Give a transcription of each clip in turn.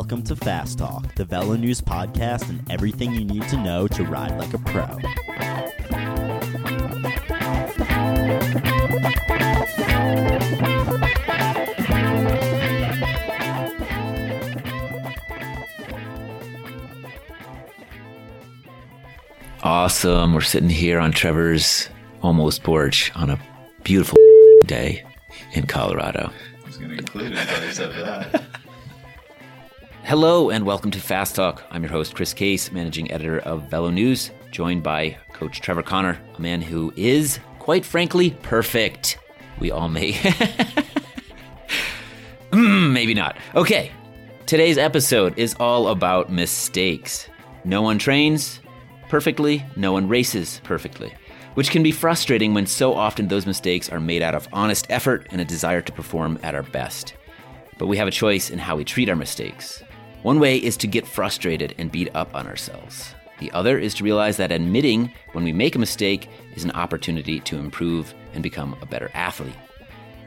welcome to Fast Talk, the VeloNews podcast and everything you need to know to ride like a pro. Awesome. We're sitting here on Trevor's almost porch on a beautiful day in Colorado. I was going to include it, but I said that. Hello and welcome to Fast Talk. I'm your host, Chris Case, managing editor of VeloNews, joined by Coach Trevor Connor, a man who is, quite frankly, perfect. We all may. Hmm, maybe not. Okay, today's episode is all about mistakes. No one trains perfectly, no one races perfectly, which can be frustrating when so often those mistakes are made out of honest effort and a desire to perform at our best. But we have a choice in how we treat our mistakes. One way is to get frustrated and beat up on ourselves. The other is to realize that admitting when we make a mistake is an opportunity to improve and become a better athlete.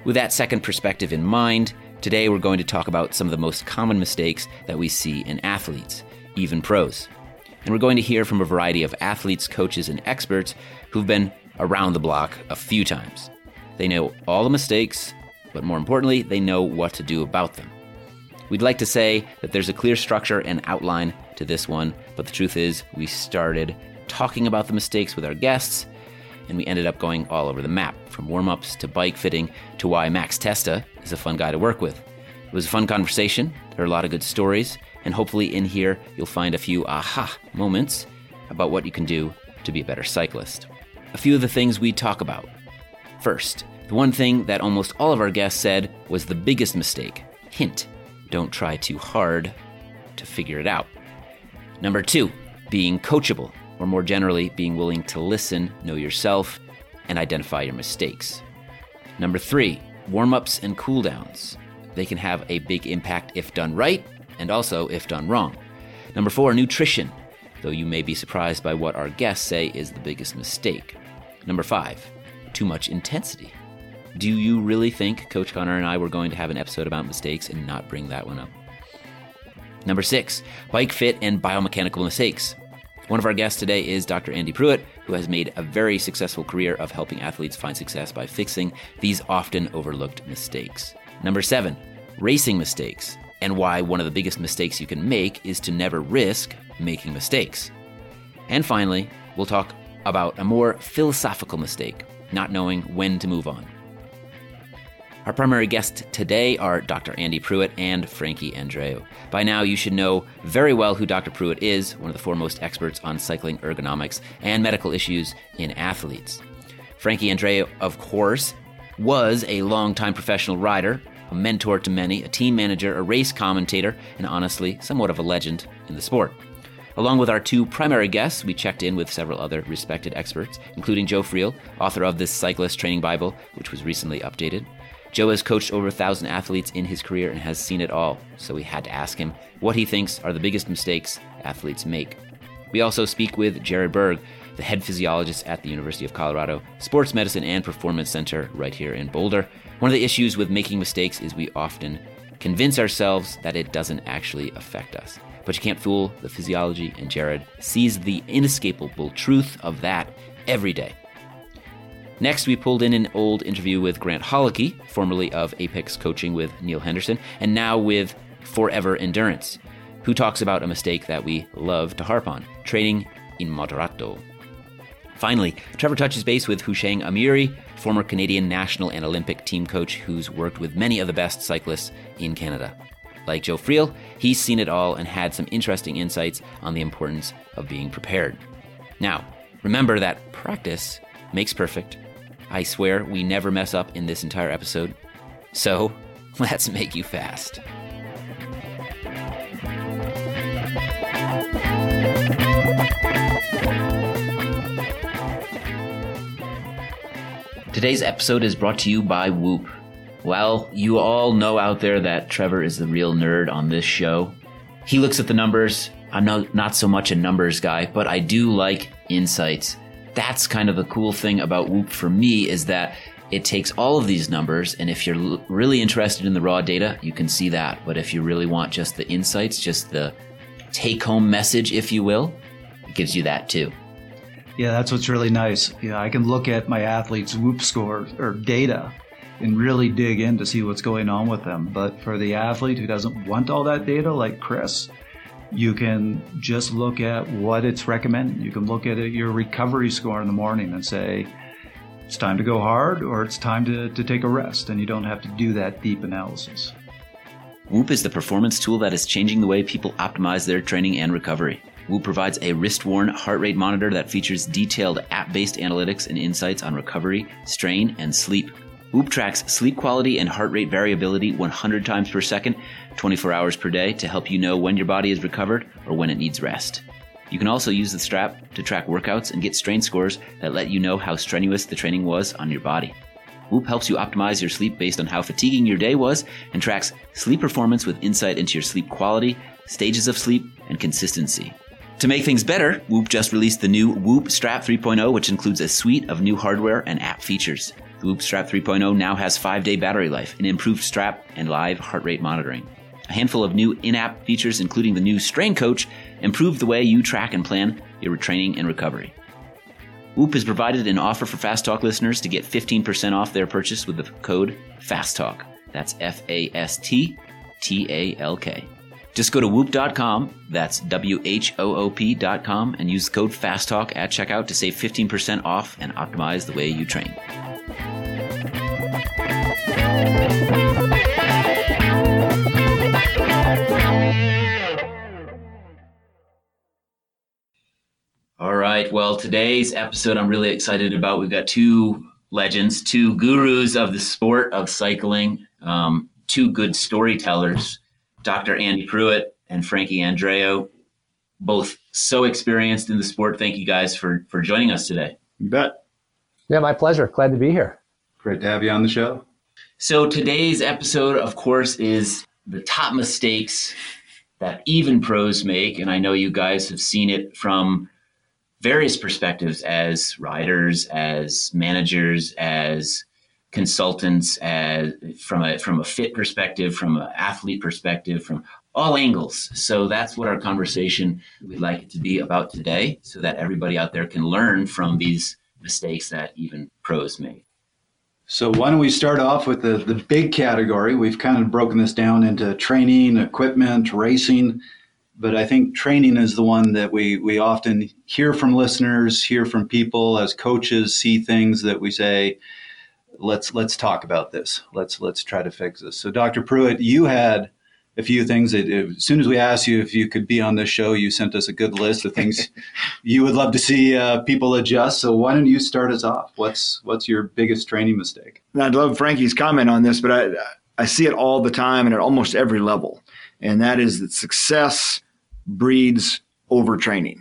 With that second perspective in mind, today we're going to talk about some of the most common mistakes that we see in athletes, even pros. And we're going to hear from a variety of athletes, coaches, and experts who've been around the block a few times. They know all the mistakes, but more importantly, they know what to do about them. We'd like to say that there's a clear structure and outline to this one, but the truth is, we started talking about the mistakes with our guests, and we ended up going all over the map from warm ups to bike fitting to why Max Testa is a fun guy to work with. It was a fun conversation. There are a lot of good stories, and hopefully, in here, you'll find a few aha moments about what you can do to be a better cyclist. A few of the things we talk about. First, the one thing that almost all of our guests said was the biggest mistake hint, don't try too hard to figure it out. Number two, being coachable, or more generally, being willing to listen, know yourself, and identify your mistakes. Number three, warm ups and cool downs. They can have a big impact if done right, and also if done wrong. Number four, nutrition, though you may be surprised by what our guests say is the biggest mistake. Number five, too much intensity. Do you really think Coach Connor and I were going to have an episode about mistakes and not bring that one up? Number six, bike fit and biomechanical mistakes. One of our guests today is Dr. Andy Pruitt, who has made a very successful career of helping athletes find success by fixing these often overlooked mistakes. Number seven, racing mistakes, and why one of the biggest mistakes you can make is to never risk making mistakes. And finally, we'll talk about a more philosophical mistake, not knowing when to move on. Our primary guests today are Dr. Andy Pruitt and Frankie Andreu. By now, you should know very well who Dr. Pruitt is, one of the foremost experts on cycling ergonomics and medical issues in athletes. Frankie Andreu, of course, was a longtime professional rider, a mentor to many, a team manager, a race commentator, and honestly, somewhat of a legend in the sport. Along with our two primary guests, we checked in with several other respected experts, including Joe Friel, author of this Cyclist Training Bible, which was recently updated. Joe has coached over a thousand athletes in his career and has seen it all, so we had to ask him what he thinks are the biggest mistakes athletes make. We also speak with Jared Berg, the head physiologist at the University of Colorado Sports Medicine and Performance Center right here in Boulder. One of the issues with making mistakes is we often convince ourselves that it doesn't actually affect us. But you can't fool the physiology, and Jared sees the inescapable truth of that every day. Next, we pulled in an old interview with Grant Holicky, formerly of Apex Coaching with Neal Henderson, and now with Forever Endurance, who talks about a mistake that we love to harp on training in moderato. Finally, Trevor touches base with Houshang Amiri, former Canadian national and Olympic team coach who's worked with many of the best cyclists in Canada. Like Joe Friel, he's seen it all and had some interesting insights on the importance of being prepared. Now, remember that practice makes perfect. I swear we never mess up in this entire episode. So, let's make you fast. Today's episode is brought to you by Whoop. Well, you all know out there that Trevor is the real nerd on this show. He looks at the numbers. I'm not, not so much a numbers guy, but I do like insights. That's kind of the cool thing about Whoop for me is that it takes all of these numbers, and if you're really interested in the raw data, you can see that. But if you really want just the insights, just the take home message, if you will, it gives you that too. Yeah, that's what's really nice. yeah I can look at my athletes' whoop score or data and really dig in to see what's going on with them. But for the athlete who doesn't want all that data, like Chris, you can just look at what it's recommending. You can look at your recovery score in the morning and say, it's time to go hard or it's time to, to take a rest. And you don't have to do that deep analysis. Whoop is the performance tool that is changing the way people optimize their training and recovery. Whoop provides a wrist worn heart rate monitor that features detailed app based analytics and insights on recovery, strain, and sleep. Whoop tracks sleep quality and heart rate variability 100 times per second, 24 hours per day to help you know when your body is recovered or when it needs rest. You can also use the strap to track workouts and get strain scores that let you know how strenuous the training was on your body. Whoop helps you optimize your sleep based on how fatiguing your day was and tracks sleep performance with insight into your sleep quality, stages of sleep, and consistency. To make things better, Whoop just released the new Whoop Strap 3.0, which includes a suite of new hardware and app features. The Whoop Strap 3.0 now has 5 day battery life, an improved strap, and live heart rate monitoring. A handful of new in app features, including the new Strain Coach, improve the way you track and plan your training and recovery. Whoop has provided an offer for Fast Talk listeners to get 15% off their purchase with the code FASTTALK. That's F A S T T A L K. Just go to whoop.com, that's W H O O P.com, and use code FASTTALK at checkout to save 15% off and optimize the way you train. All right. Well, today's episode I'm really excited about. We've got two legends, two gurus of the sport of cycling, um, two good storytellers, Dr. Andy Pruitt and Frankie Andreu, both so experienced in the sport. Thank you guys for for joining us today. You bet. Yeah, my pleasure. Glad to be here. Great to have you on the show. So today's episode, of course, is the top mistakes that even pros make, and I know you guys have seen it from various perspectives as riders, as managers, as consultants, as from a from a fit perspective, from an athlete perspective, from all angles. So that's what our conversation we'd like it to be about today, so that everybody out there can learn from these mistakes that even pros make. So why don't we start off with the, the big category? We've kind of broken this down into training, equipment, racing, but I think training is the one that we, we often hear from listeners, hear from people as coaches, see things that we say, let's let's talk about this. Let's let's try to fix this. So Dr. Pruitt, you had a few things that as soon as we asked you if you could be on this show, you sent us a good list of things you would love to see uh, people adjust. So why don't you start us off? What's what's your biggest training mistake? And I'd love Frankie's comment on this, but I I see it all the time and at almost every level, and that is that success breeds overtraining.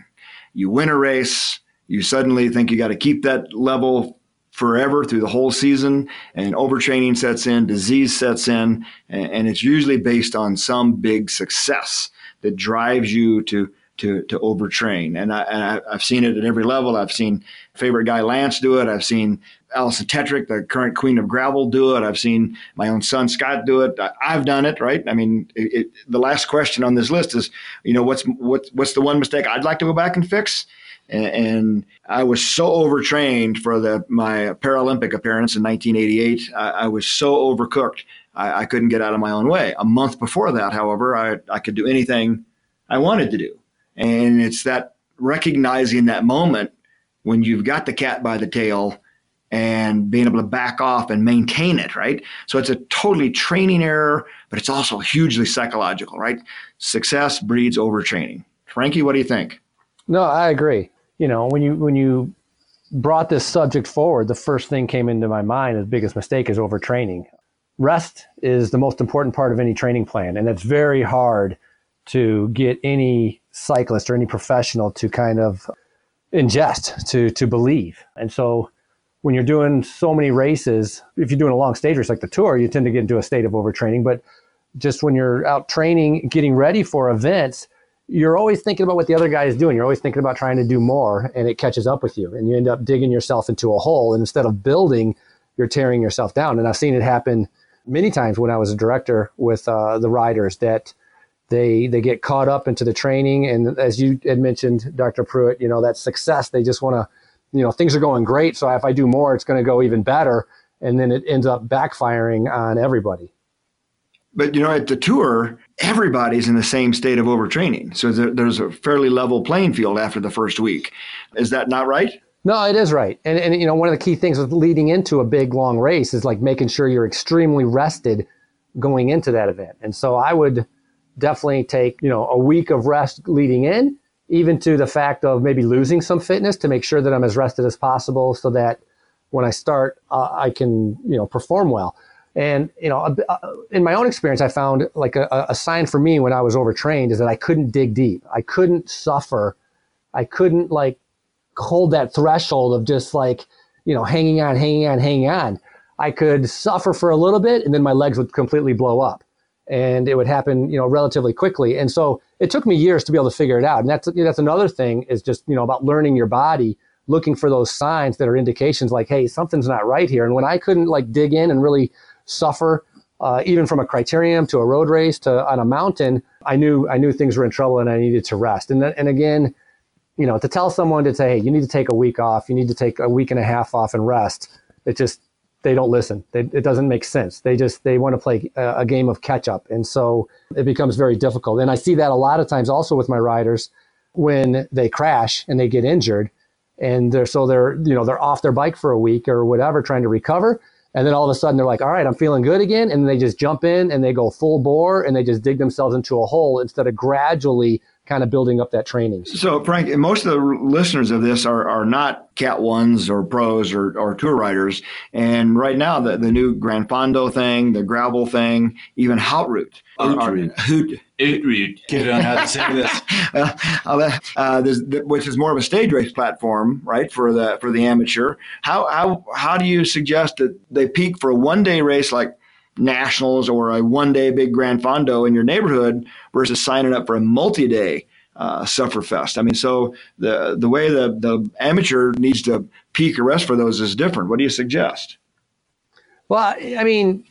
You win a race, you suddenly think you got to keep that level forever through the whole season and overtraining sets in disease sets in and, it's usually based on some big success that drives you to to to overtrain and, I, and have seen it at every level i've seen favorite guy lance do it i've seen Allison Tetrick, the current queen of gravel, do it. I've seen my own son Scott do it. I, have done it, right? I mean, it, it, the last question on this list is, you know, what's what, what's the one mistake I'd like to go back and fix? And, I was so overtrained for the my Paralympic appearance in 1988. I, I was so overcooked, I, I, couldn't get out of my own way. A month before that, however, I, I could do anything I wanted to do. And it's that recognizing that moment when you've got the cat by the tail and being able to back off and maintain it, right? So it's a totally training error, but it's also hugely psychological, right? Success breeds overtraining. Frankie, what do you think? No, I agree. You know, when you when you brought this subject forward, the first thing came into my mind as biggest mistake is overtraining. Rest is the most important part of any training plan, and it's very hard to get any cyclist or any professional to kind of ingest to to believe. And so when you're doing so many races, if you're doing a long stage race like the tour, you tend to get into a state of overtraining. But just when you're out training, getting ready for events, you're always thinking about what the other guy is doing. You're always thinking about trying to do more, and it catches up with you, and you end up digging yourself into a hole. And instead of building, you're tearing yourself down. And I've seen it happen many times when I was a director with uh, the riders that they they get caught up into the training and as you had mentioned dr pruitt you know that success they just want to you know things are going great so if i do more it's going to go even better and then it ends up backfiring on everybody but you know at the tour everybody's in the same state of overtraining so there, there's a fairly level playing field after the first week is that not right no, it is right. And, and you know, one of the key things with leading into a big long race is like making sure you're extremely rested going into that event. And so I would definitely take, you know, a week of rest leading in, even to the fact of maybe losing some fitness to make sure that I'm as rested as possible so that when I start, uh, I can, you know, perform well. And, you know, in my own experience, I found like a, a sign for me when I was overtrained is that I couldn't dig deep. I couldn't suffer. I couldn't like hold that threshold of just like, you know, hanging on, hanging on, hanging on. I could suffer for a little bit and then my legs would completely blow up and it would happen, you know, relatively quickly. And so it took me years to be able to figure it out. And that's that's another thing is just you know about learning your body, looking for those signs that are indications like, hey, something's not right here. And when I couldn't like dig in and really suffer, uh, even from a criterium to a road race to on a mountain, I knew I knew things were in trouble and I needed to rest. And then, and again, you know, to tell someone to say, hey, you need to take a week off, you need to take a week and a half off and rest. It just they don't listen. They, it doesn't make sense. They just they want to play a, a, game of catch up, and so it becomes very difficult. And I see that a lot of times also with my riders when they crash and they get injured, and they're so they're you know they're off their bike for a week or whatever trying to recover, and then all of a sudden they're like, all right, I'm feeling good again, and they just jump in and they go full bore and they just dig themselves into a hole instead of gradually kind of building up that training. So, Frank, most of the listeners of this are, are not Cat ones or pros or, or tour riders. And right now, the, the new Gran Fondo thing, the gravel thing, even Hout Route. Hoot Hoot. Route. Get on how to say this. uh, uh, which is more of a stage race platform, right, for the for the amateur. How how how do you suggest that they peak for a one day race like nationals or a one day big grand Fondo in your neighborhood versus signing up for a multi day uh, Sufferfest. I mean, so the the way the the amateur needs to peak or rest for those is different. What do you suggest? Well, I mean,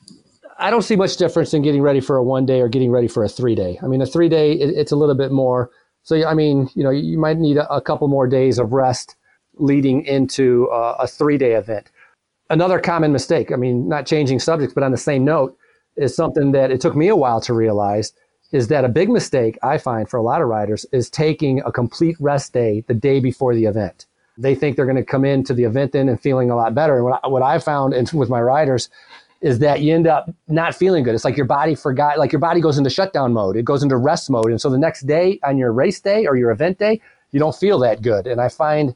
I don't see much difference in getting ready for a one day or getting ready for a three day. I mean, a three day it, it's a little bit more. So I mean, you know, you might need a, a couple more days of rest leading into uh, a three day event another common mistake, I mean, not changing subjects, but on the same note, is something that it took me a while to realize is that a big mistake I find for a lot of riders is taking a complete rest day the day before the event. They think they're going to come into the event then and feeling a lot better. And what I, what I found in, with my riders is that you end up not feeling good. It's like your body forgot, like your body goes into shutdown mode. It goes into rest mode. And so the next day on your race day or your event day, you don't feel that good. And I find,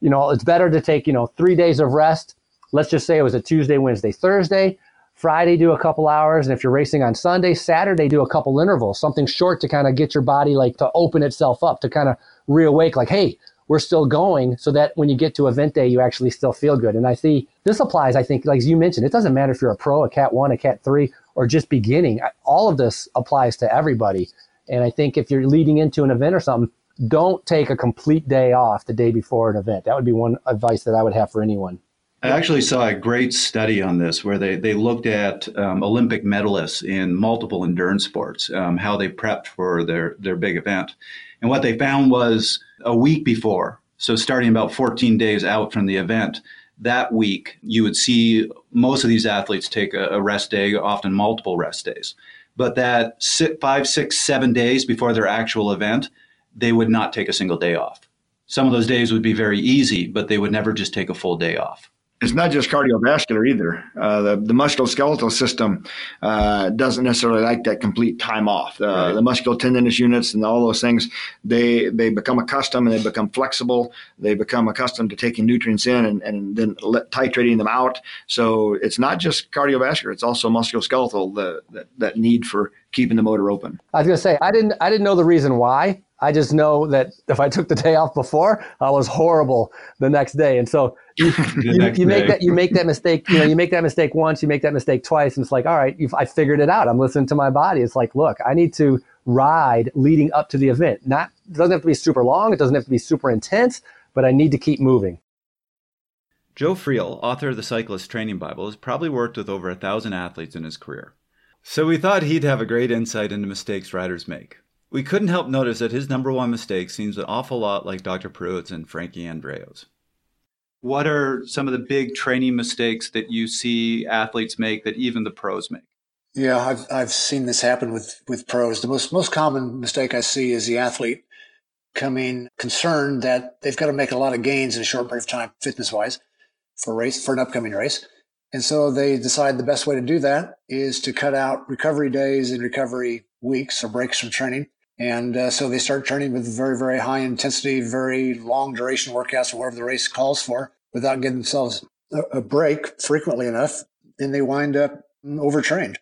you know, it's better to take, you know, three days of rest let's just say it was a Tuesday, Wednesday, Thursday. Friday, do a couple hours. And if you're racing on Sunday, Saturday, do a couple intervals, something short to kind of get your body like to open itself up, to kind of reawake, like, hey, we're still going so that when you get to event day, you actually still feel good. And I see this applies, I think, like you mentioned, it doesn't matter if you're a pro, a cat one, a cat three, or just beginning. All of this applies to everybody. And I think if you're leading into an event or something, don't take a complete day off the day before an event. That would be one advice that I would have for anyone. I actually saw a great study on this where they, they looked at um, Olympic medalists in multiple endurance sports, um, how they prepped for their, their big event. And what they found was a week before, so starting about 14 days out from the event, that week you would see most of these athletes take a, a rest day, often multiple rest days. But that six, five, six, seven days before their actual event, they would not take a single day off. Some of those days would be very easy, but they would never just take a full day off it's not just cardiovascular either. Uh, the, the musculoskeletal system uh, doesn't necessarily like that complete time off. Uh, right. The musculotendinous units and all those things, they they become accustomed and they become flexible. They become accustomed to taking nutrients in and, and then let, titrating them out. So it's not just cardiovascular; it's also musculoskeletal the, that that need for keeping the motor open. I was going to say I didn't I didn't know the reason why. I just know that if I took the day off before, I was horrible the next day. And so you, you, you make that you make that mistake. You know, you make that mistake once, you make that mistake twice, and it's like, all right, I figured it out. I'm listening to my body. It's like, look, I need to ride leading up to the event. Not it doesn't have to be super long. It doesn't have to be super intense, but I need to keep moving. Joe Friel, author of the Cyclist Training Bible, has probably worked with over a thousand athletes in his career. So we thought he'd have a great insight into mistakes riders make. We couldn't help notice that his number one mistake seems an awful lot like Dr. Pruitt's and Frankie Andreu's. What are some of the big training mistakes that you see athletes make that even the pros make? Yeah, I've I've seen this happen with with pros. The most most common mistake I see is the athlete coming concerned that they've got to make a lot of gains in a short period of time, fitness wise, for race for an upcoming race. And so they decide the best way to do that is to cut out recovery days and recovery weeks or breaks from training. And uh, so they start training with very, very high intensity, very long duration workouts or whatever the race calls for without getting themselves a, a break frequently enough. And they wind up overtrained.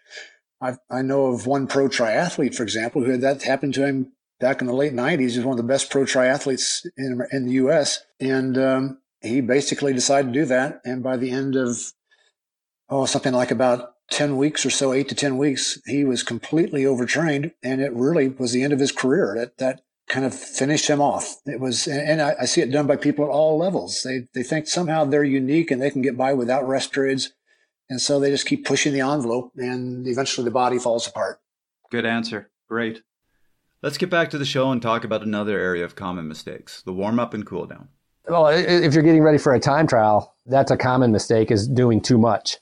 i I know of one pro triathlete, for example, who had that happen to him back in the late 90s. He's one of the best pro triathletes in, in the U.S. And um, he basically decided to do that. And by the end of, oh, something like about 10 weeks or so, eight to 10 weeks, he was completely overtrained. And it really was the end of his career. That, that kind of finished him off. It was, and I, I see it done by people at all levels. They, they think somehow they're unique and they can get by without rest periods. And so they just keep pushing the envelope and eventually the body falls apart. Good answer. Great. Let's get back to the show and talk about another area of common mistakes the warm up and cool down. Well, if you're getting ready for a time trial, that's a common mistake is doing too much,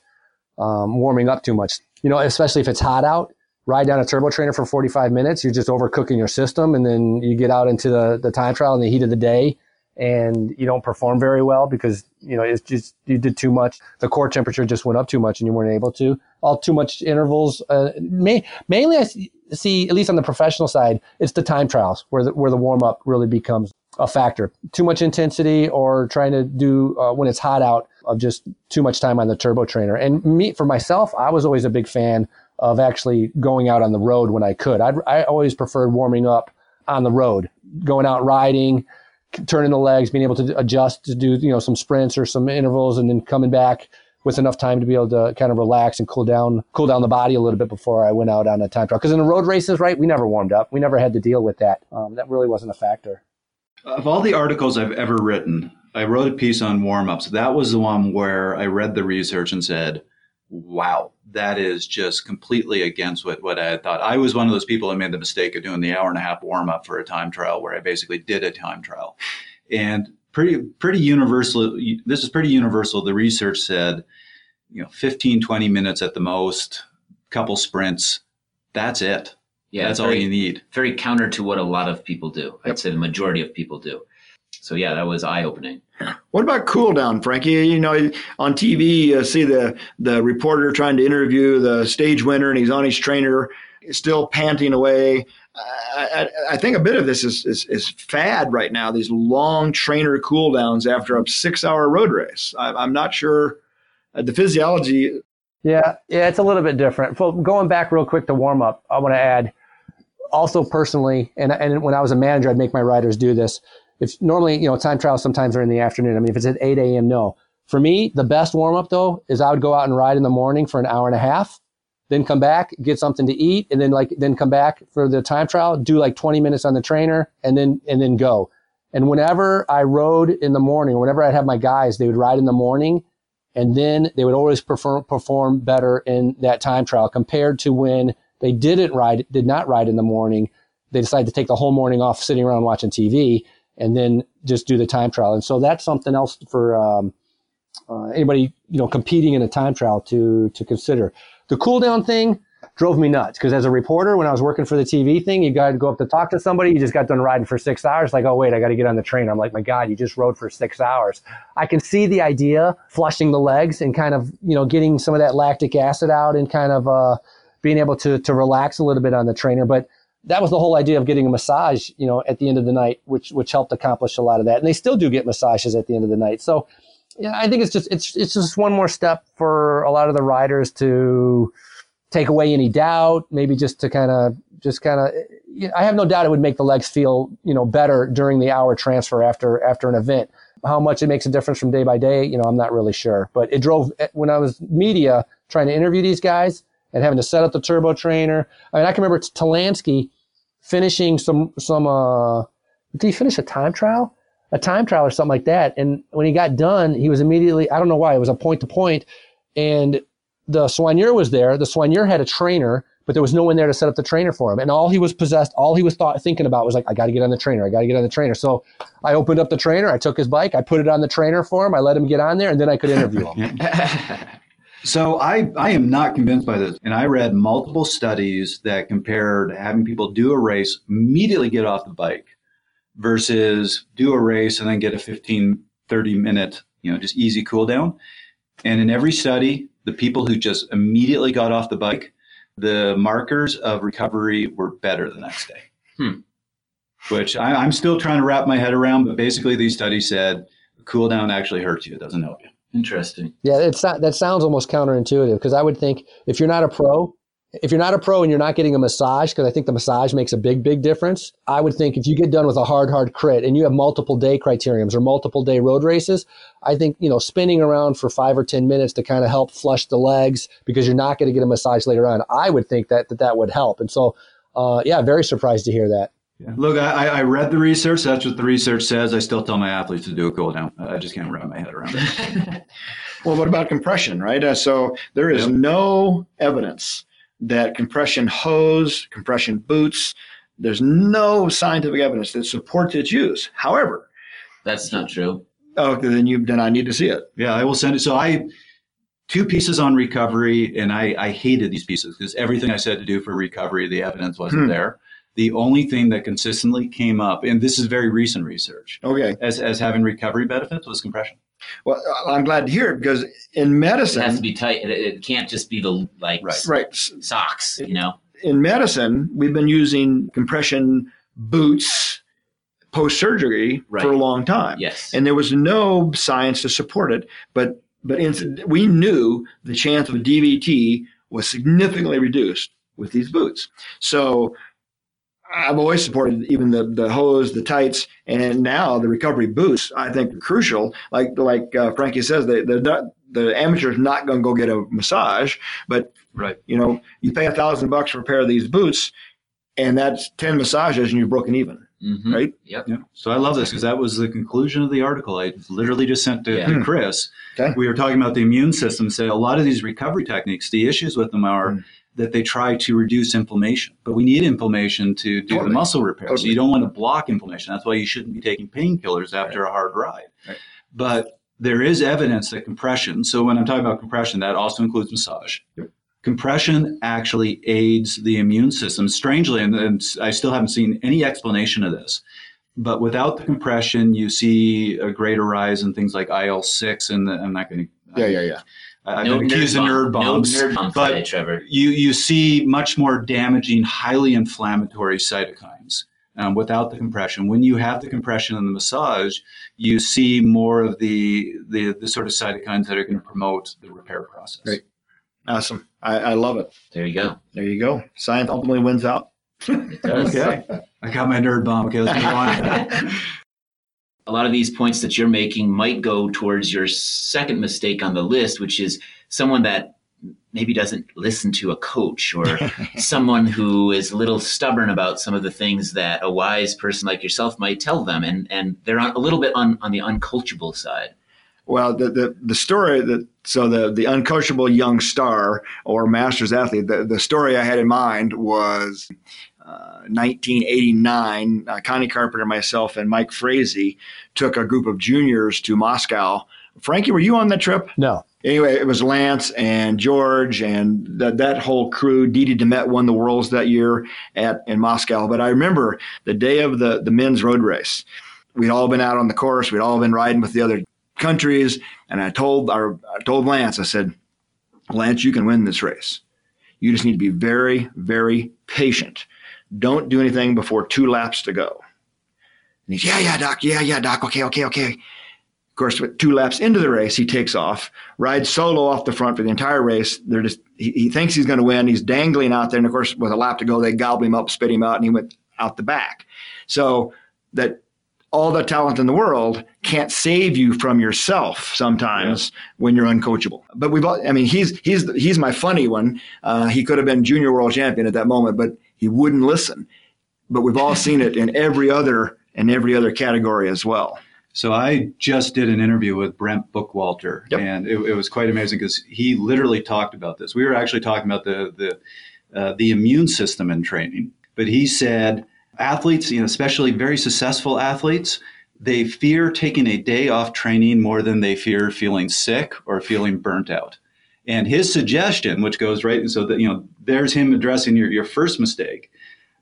um, warming up too much. You know, especially if it's hot out, ride down a turbo trainer for 45 minutes, you're just overcooking your system. And then you get out into the, the time trial in the heat of the day and you don't perform very well because, you know, it's just, you did too much. The core temperature just went up too much and you weren't able to. All too much intervals. Uh, may, mainly, I see, at least on the professional side, it's the time trials where the, where the warm up really becomes a factor. Too much intensity or trying to do uh, when it's hot out of just too much time on the turbo trainer. And me, for myself, I was always a big fan of actually going out on the road when I could. I'd, I always preferred warming up on the road, going out riding, turning the legs, being able to adjust to do, you know, some sprints or some intervals and then coming back with enough time to be able to kind of relax and cool down, cool down the body a little bit before I went out on a time trial. Because in the road races, right, we never warmed up. We never had to deal with that. Um, that really wasn't a factor. Of all the articles I've ever written, I wrote a piece on warm ups. That was the one where I read the research and said, wow, that is just completely against what, what I had thought. I was one of those people that made the mistake of doing the hour and a half warm up for a time trial where I basically did a time trial. And pretty, pretty universal, this is pretty universal. The research said, you know, 15, 20 minutes at the most, couple sprints. That's it. Yeah, that's very, all you need. Very counter to what a lot of people do. I'd say the majority of people do. So yeah, that was eye opening. What about cool down, Frankie? You know, on TV, you see the the reporter trying to interview the stage winner, and he's on his trainer, still panting away. I, I, think a bit of this is, is, is fad right now. These long trainer cool downs after a six hour road race. I, am not sure uh, the physiology. Yeah, yeah, it's a little bit different. So going back real quick to warm up, I want to add also personally, and and when I was a manager, I'd make my riders do this. Normally, you know, time trials sometimes are in the afternoon. I mean, if it's at 8 a.m., no. For me, the best warm up though is I would go out and ride in the morning for an hour and a half, then come back, get something to eat, and then like then come back for the time trial, do like 20 minutes on the trainer, and then and then go. And whenever I rode in the morning, whenever I'd have my guys, they would ride in the morning, and then they would always perform perform better in that time trial compared to when they didn't ride, did not ride in the morning. They decided to take the whole morning off sitting around watching TV and then just do the time trial. And so that's something else for um, uh, anybody, you know, competing in a time trial to, to consider. The cool down thing drove me nuts because as a reporter, when I was working for the TV thing, you got to go up to talk to somebody. You just got done riding for six hours. Like, oh, wait, I got to get on the train. I'm like, my God, you just rode for six hours. I can see the idea flushing the legs and kind of, you know, getting some of that lactic acid out and kind of, uh, being able to to relax a little bit on the trainer. But that was the whole idea of getting a massage, you know, at the end of the night, which which helped accomplish a lot of that. And they still do get massages at the end of the night. So yeah, I think it's just it's it's just one more step for a lot of the riders to take away any doubt, maybe just to kind of just kind of I have no doubt it would make the legs feel, you know, better during the hour transfer after after an event. How much it makes a difference from day by day, you know, I'm not really sure. But it drove when I was media trying to interview these guys, and having to set up the turbo trainer. I mean, I can remember Talansky finishing some some. Uh, did he finish a time trial? a time trial or something like that. And when he got done, he was immediately, I don't know why, it was a point to point, and the soigneur was there. The soigneur had a trainer, but there was no one there to set up the trainer for him. And all he was possessed, all he was thought, thinking about was like, I got to get on the trainer. I got to get on the trainer. So I opened up the trainer. I took his bike. I put it on the trainer for him. I let him get on there, and then I could interview him. So I, I am not convinced by this. And I read multiple studies that compared having people do a race, immediately get off the bike versus do a race and then get a 15, 30 minute, you know, just easy cool down. And in every study, the people who just immediately got off the bike, the markers of recovery were better the next day. Hmm. Which I, I'm still trying to wrap my head around, but basically these studies said cool down actually hurts you. It doesn't help you. Interesting. Yeah, it's not, that sounds almost counterintuitive because I would think if you're not a pro, if you're not a pro and you're not getting a massage, because I think the massage makes a big, big difference. I would think if you get done with a hard, hard crit and you have multiple day criteriums or multiple day road races, I think, you know, spinning around for five or 10 minutes to kind of help flush the legs because you're not going to get a massage later on. I would think that that, that would help. And so, uh, yeah, very surprised to hear that. Yeah. Look, I, I read the research. That's what the research says. I still tell my athletes to do a cool down. I just can't wrap my head around it. Well, what about compression, right? Uh, so there is Yep. no evidence that compression hose, compression boots, there's no scientific evidence that supports its use. However, That's not true. oh, then you then I need to see it. Yeah, I will send it. So I two pieces on recovery, and I, I hated these pieces because everything I said to do for recovery, the evidence wasn't Hmm. there. The only thing that consistently came up, and this is very recent research, Okay. as, as having recovery benefits was compression. Well, I'm glad to hear it because in medicine, It has to be tight. It, it can't just be the like Right. right, socks, you know. in medicine, we've been using compression boots post surgery Right. for a long time. Yes. and there was no science to support it. But but in, we knew the chance of DVT was significantly reduced with these boots. So I've always supported even the the hose, the tights, and now the recovery boots. I think are crucial. Like like uh, Frankie says, the the the amateur's not going to go get a massage, but Right. you know you pay a thousand bucks for a pair of these boots, and that's ten massages, and you're broken even, Mhm. right? Yep. Yeah. So I love this because that was the conclusion of the article. I literally just sent to, Yeah. to Chris. Okay. We were talking about the immune system. Say a lot of these recovery techniques, the issues with them are Mm. That they try to reduce inflammation, but we need inflammation to do Totally. the muscle repair. So you don't want to block inflammation. That's why you shouldn't be taking painkillers after a hard ride. Right. But there is evidence that compression. So when I'm talking about compression, that also includes massage. Yep. Compression actually aids the immune system. Strangely, and, and I still haven't seen any explanation of this. But without the compression, you see a greater rise in things like IL six, and the, I'm not going to. Yeah, yeah, yeah. I've no been accused of bomb- nerd bombs, No nerd bombs but today, Trevor. you you see much more damaging, highly inflammatory cytokines um, without the compression. When you have the compression and the massage, you see more of the the, the sort of cytokines that are going to promote the repair process. Right. Awesome. I, I love it. There you go. There you go. Science ultimately wins out. It does. Okay, I got my nerd bomb. Okay, let's move on. a lot of these points that you're making might go towards your second mistake on the list, which is someone that maybe doesn't listen to a coach or someone who is a little stubborn about some of the things that a wise person like yourself might tell them and and they're on, a little bit on, on the uncoachable side Well, the, the, the story that so the the uncoachable young star or masters athlete. The, the story I had in mind was uh, 1989. Uh, Connie Carpenter, myself, and Mike Fraysse took a group of juniors to Moscow. Frankie, were you on that trip? No. Anyway, it was Lance and George and that that whole crew. Dede Demet won the worlds that year at in Moscow. But I remember the day of the the men's road race. We'd all been out on the course. We'd all been riding with the other countries. And I told our I told Lance, I said, Lance, you can win this race. You just need to be very, very patient. Don't do anything before two laps to go. And he's, yeah, yeah, doc, yeah, yeah, doc, okay, okay, okay. Of course, with two laps into the race, he takes off, rides solo off the front for the entire race. They're just he, he thinks he's going to win. He's dangling out there, and of course, with a lap to go, they gobble him up, spit him out, and he went out the back. So that all the talent in the world can't save you from yourself sometimes when you're uncoachable. But we've all, I mean, he's he's he's my funny one. Uh, he could have been junior world champion at that moment, but he wouldn't listen. But we've all seen it in every other in every other category as well. So I just did an interview with Brent Bookwalter, Yep. and it, it was quite amazing because he literally talked about this. We were actually talking about the the uh, the immune system in training, but he said athletes, you know, especially very successful athletes, they fear taking a day off training more than they fear feeling sick or feeling burnt out. And his suggestion, which goes right, and so that you know, there's him addressing your, your first mistake.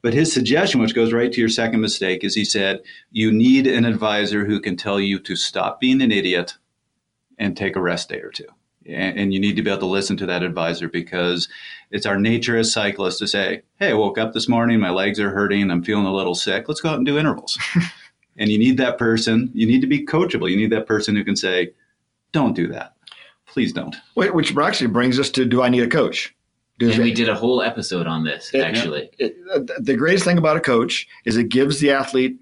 But his suggestion, which goes right to your second mistake, is he said, you need an advisor who can tell you to stop being an idiot and take a rest day or two. And, and you need to be able to listen to that advisor because it's our nature as cyclists to say, hey, I woke up this morning, my legs are hurting, I'm feeling a little sick, let's go out and do intervals. and you need that person, you need to be coachable. You need that person who can say, don't do that. Please don't. Wh- Which actually brings us to do I need a coach? Does And we it- did a whole episode on this, Yeah. actually. it- uh, the greatest thing about a coach is it gives the athlete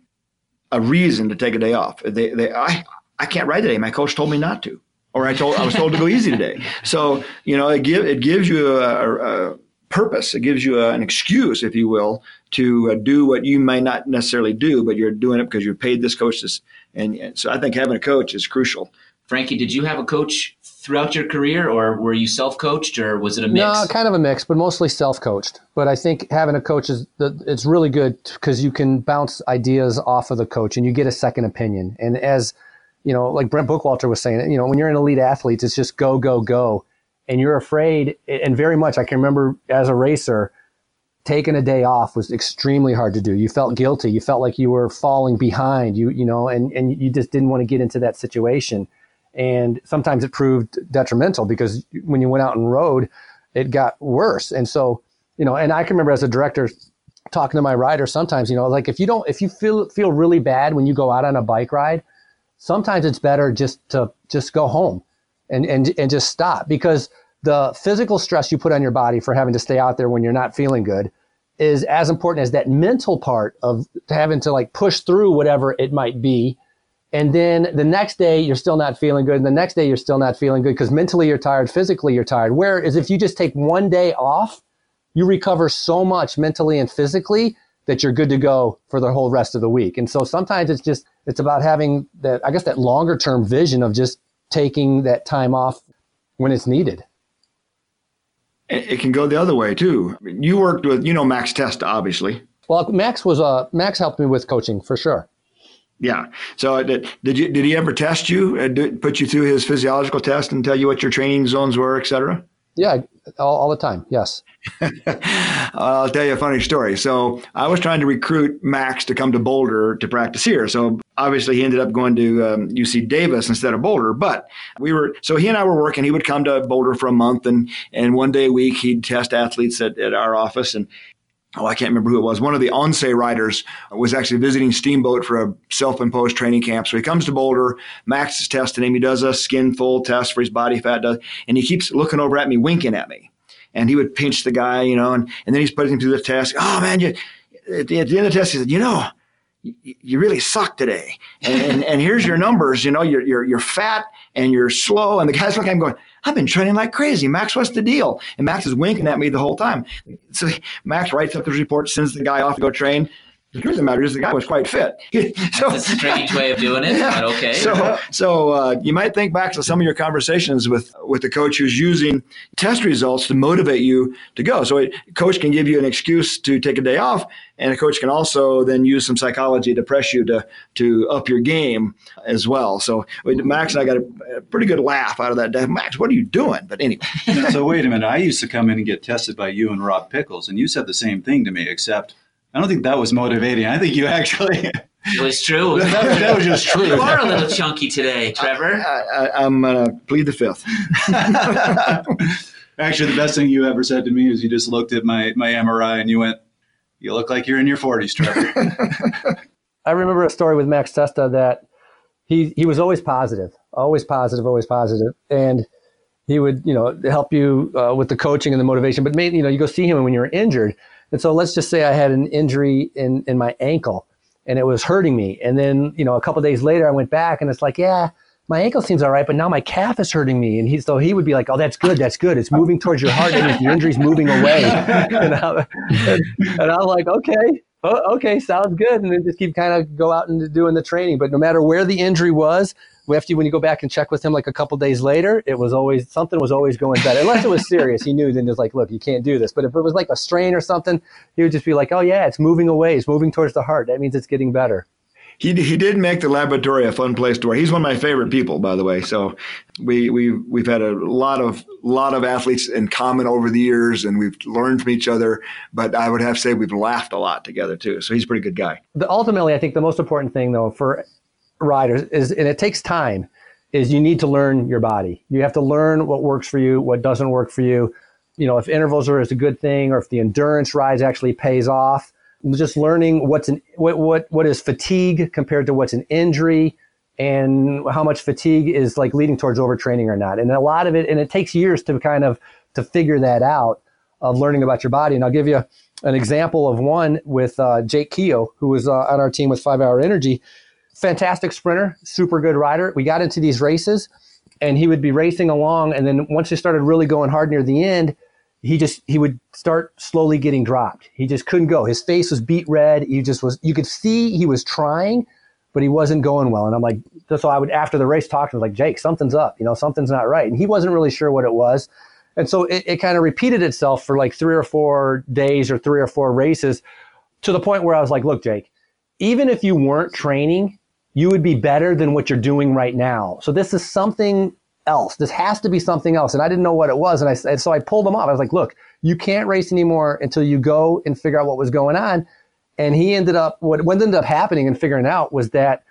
a reason to take a day off. They, they, I, I can't ride today. My coach told me not to, or I told, I was told to go easy today. So you know, it give it gives you a, a, a purpose. It gives you a, an excuse, if you will, to uh, do what you may not necessarily do, but you're doing it because you paid this coach this. And, and so I think having a coach is crucial. Frankie, did you have a coach throughout your career, or were you self-coached, or was it a mix? No, kind of a mix, but mostly self-coached. But I think having a coach is it's really good because you can bounce ideas off of the coach and you get a second opinion. And as you know, like Brent Bookwalter was saying, you know, when you're an elite athlete, it's just go, go, go, and you're afraid. And very much, I can remember as a racer, taking a day off was extremely hard to do. You felt guilty. You felt like you were falling behind. You you know, and and you just didn't want to get into that situation. And sometimes it proved detrimental because when you went out and rode, it got worse. And so, you know, and I can remember as a director talking to my rider sometimes, you know, like if you don't, if you feel feel really bad when you go out on a bike ride, sometimes it's better just to just go home and and and just stop because the physical stress you put on your body for having to stay out there when you're not feeling good is as important as that mental part of having to like push through whatever it might be and then the next day you're still not feeling good. And the next day you're still not feeling good because mentally you're tired physically you're tired. Whereas if you just take one day off you recover so much mentally and physically that you're good to go for the whole rest of the week. And so sometimes it's just it's about having that i guess that longer term vision of just taking that time off when it's needed. It, can go the other way too. You worked with, you know, Max Testa, obviously. well max was uh max helped me with coaching for sure Yeah. So uh, did, did you did he ever test you, uh, did, put you through his physiological test and tell you what your training zones were, et cetera? yeah all, all the time yes I'll tell you a funny story. So I was trying to recruit Max to come to Boulder to practice here. So obviously he ended up going to um, UC Davis instead of Boulder. But we were so he and I were working. He would come to Boulder for a month, and and one day a week he'd test athletes at, at our office and. Oh, I can't remember who it was. One of the ONCE riders was actually visiting Steamboat for a self-imposed training camp. So he comes to Boulder. Max is testing him. He does a skinfold test for his body fat, does, and he keeps looking over at me, winking at me and he would pinch the guy, you know, and, and then he's putting him through the test. Oh man, you, at, the, at the end of the test, he said, you know, you, you really suck today. And, and, and here's your numbers, you know, you're, you're, you're fat and you're slow. And the guy's looking at him going, I've been training like crazy. Max, what's the deal? And Max is winking at me the whole time. So Max writes up his report, sends the guy off to go train. The truth of the matter is the guy was quite fit. so, That's a strange way of doing it, but okay. so, so uh, you might think back to some of your conversations with with the coach who's using test results to motivate you to go. So, a coach can give you an excuse to take a day off, and a coach can also then use some psychology to press you to to up your game as well. So, Max and I got a, a pretty good laugh out of that. day. Max, what are you doing? But anyway, so wait a minute. I used to come in and get tested by you and Rob Pickels, and you said the same thing to me, except I don't think that was motivating. I think you actually it was true. that, that was just true. You are a little chunky today, Trevor. I, I, I'm gonna plead the fifth. Actually, the best thing you ever said to me is you just looked at my my MRI and you went, "You look like you're in your 40s, Trevor." I remember a story with Max Testa that he he was always positive, always positive, always positive, and he would you know help you uh, with the coaching and the motivation. But maybe you know you go see him when you're injured, and so let's just say I had an injury in in my ankle and it was hurting me, and then you know a couple days later I went back and it's like yeah. My ankle seems all right, but now my calf is hurting me. And he, so he would be like, "Oh, that's good, that's good. It's moving towards your heart, and the injury's moving away." And, I, and I'm like, "Okay, oh, okay, sounds good. And then just keep kind of go out and doing the training. But no matter where the injury was, after when you go back and check with him like a couple days later, it was always something was always going better. Unless it was serious, he knew. Then it's like, look, you can't do this. But if it was like a strain or something, he would just be like, oh yeah, it's moving away. It's moving towards the heart. That means it's getting better he he did make the laboratory a fun place to work. He's one of my favorite people, by the way. So we we we've had a lot of lot of athletes in common over the years, and we've learned from each other. But I would have to say we've laughed a lot together too. So he's a pretty good guy. The, ultimately, I think the most important thing though for riders is, and it takes time, is you need to learn your body. You have to learn what works for you, what doesn't work for you. You know, if intervals are is a good thing, or if the endurance rides actually pays off just learning what's an what what what is fatigue compared to what's an injury and how much fatigue is like leading towards overtraining or not and a lot of it and it takes years to kind of to figure that out of learning about your body and i'll give you an example of one with uh, jake keough who was uh, on our team with five hour energy fantastic sprinter super good rider we got into these races and he would be racing along and then once he started really going hard near the end he just he would start slowly getting dropped. He just couldn't go. His face was beat red. He just was. You could see he was trying, but he wasn't going well. And I'm like, so I would after the race talk to him like, Jake, something's up. You know, something's not right. And he wasn't really sure what it was. And so it, it kind of repeated itself for like three or four days or three or four races, to the point where I was like, look, Jake, even if you weren't training, you would be better than what you're doing right now. So this is something else. This has to be something else. And I didn't know what it was. And I so I pulled him off. I was like, look, you can't race anymore until you go and figure out what was going on. And he ended up, what, what ended up happening and figuring out was that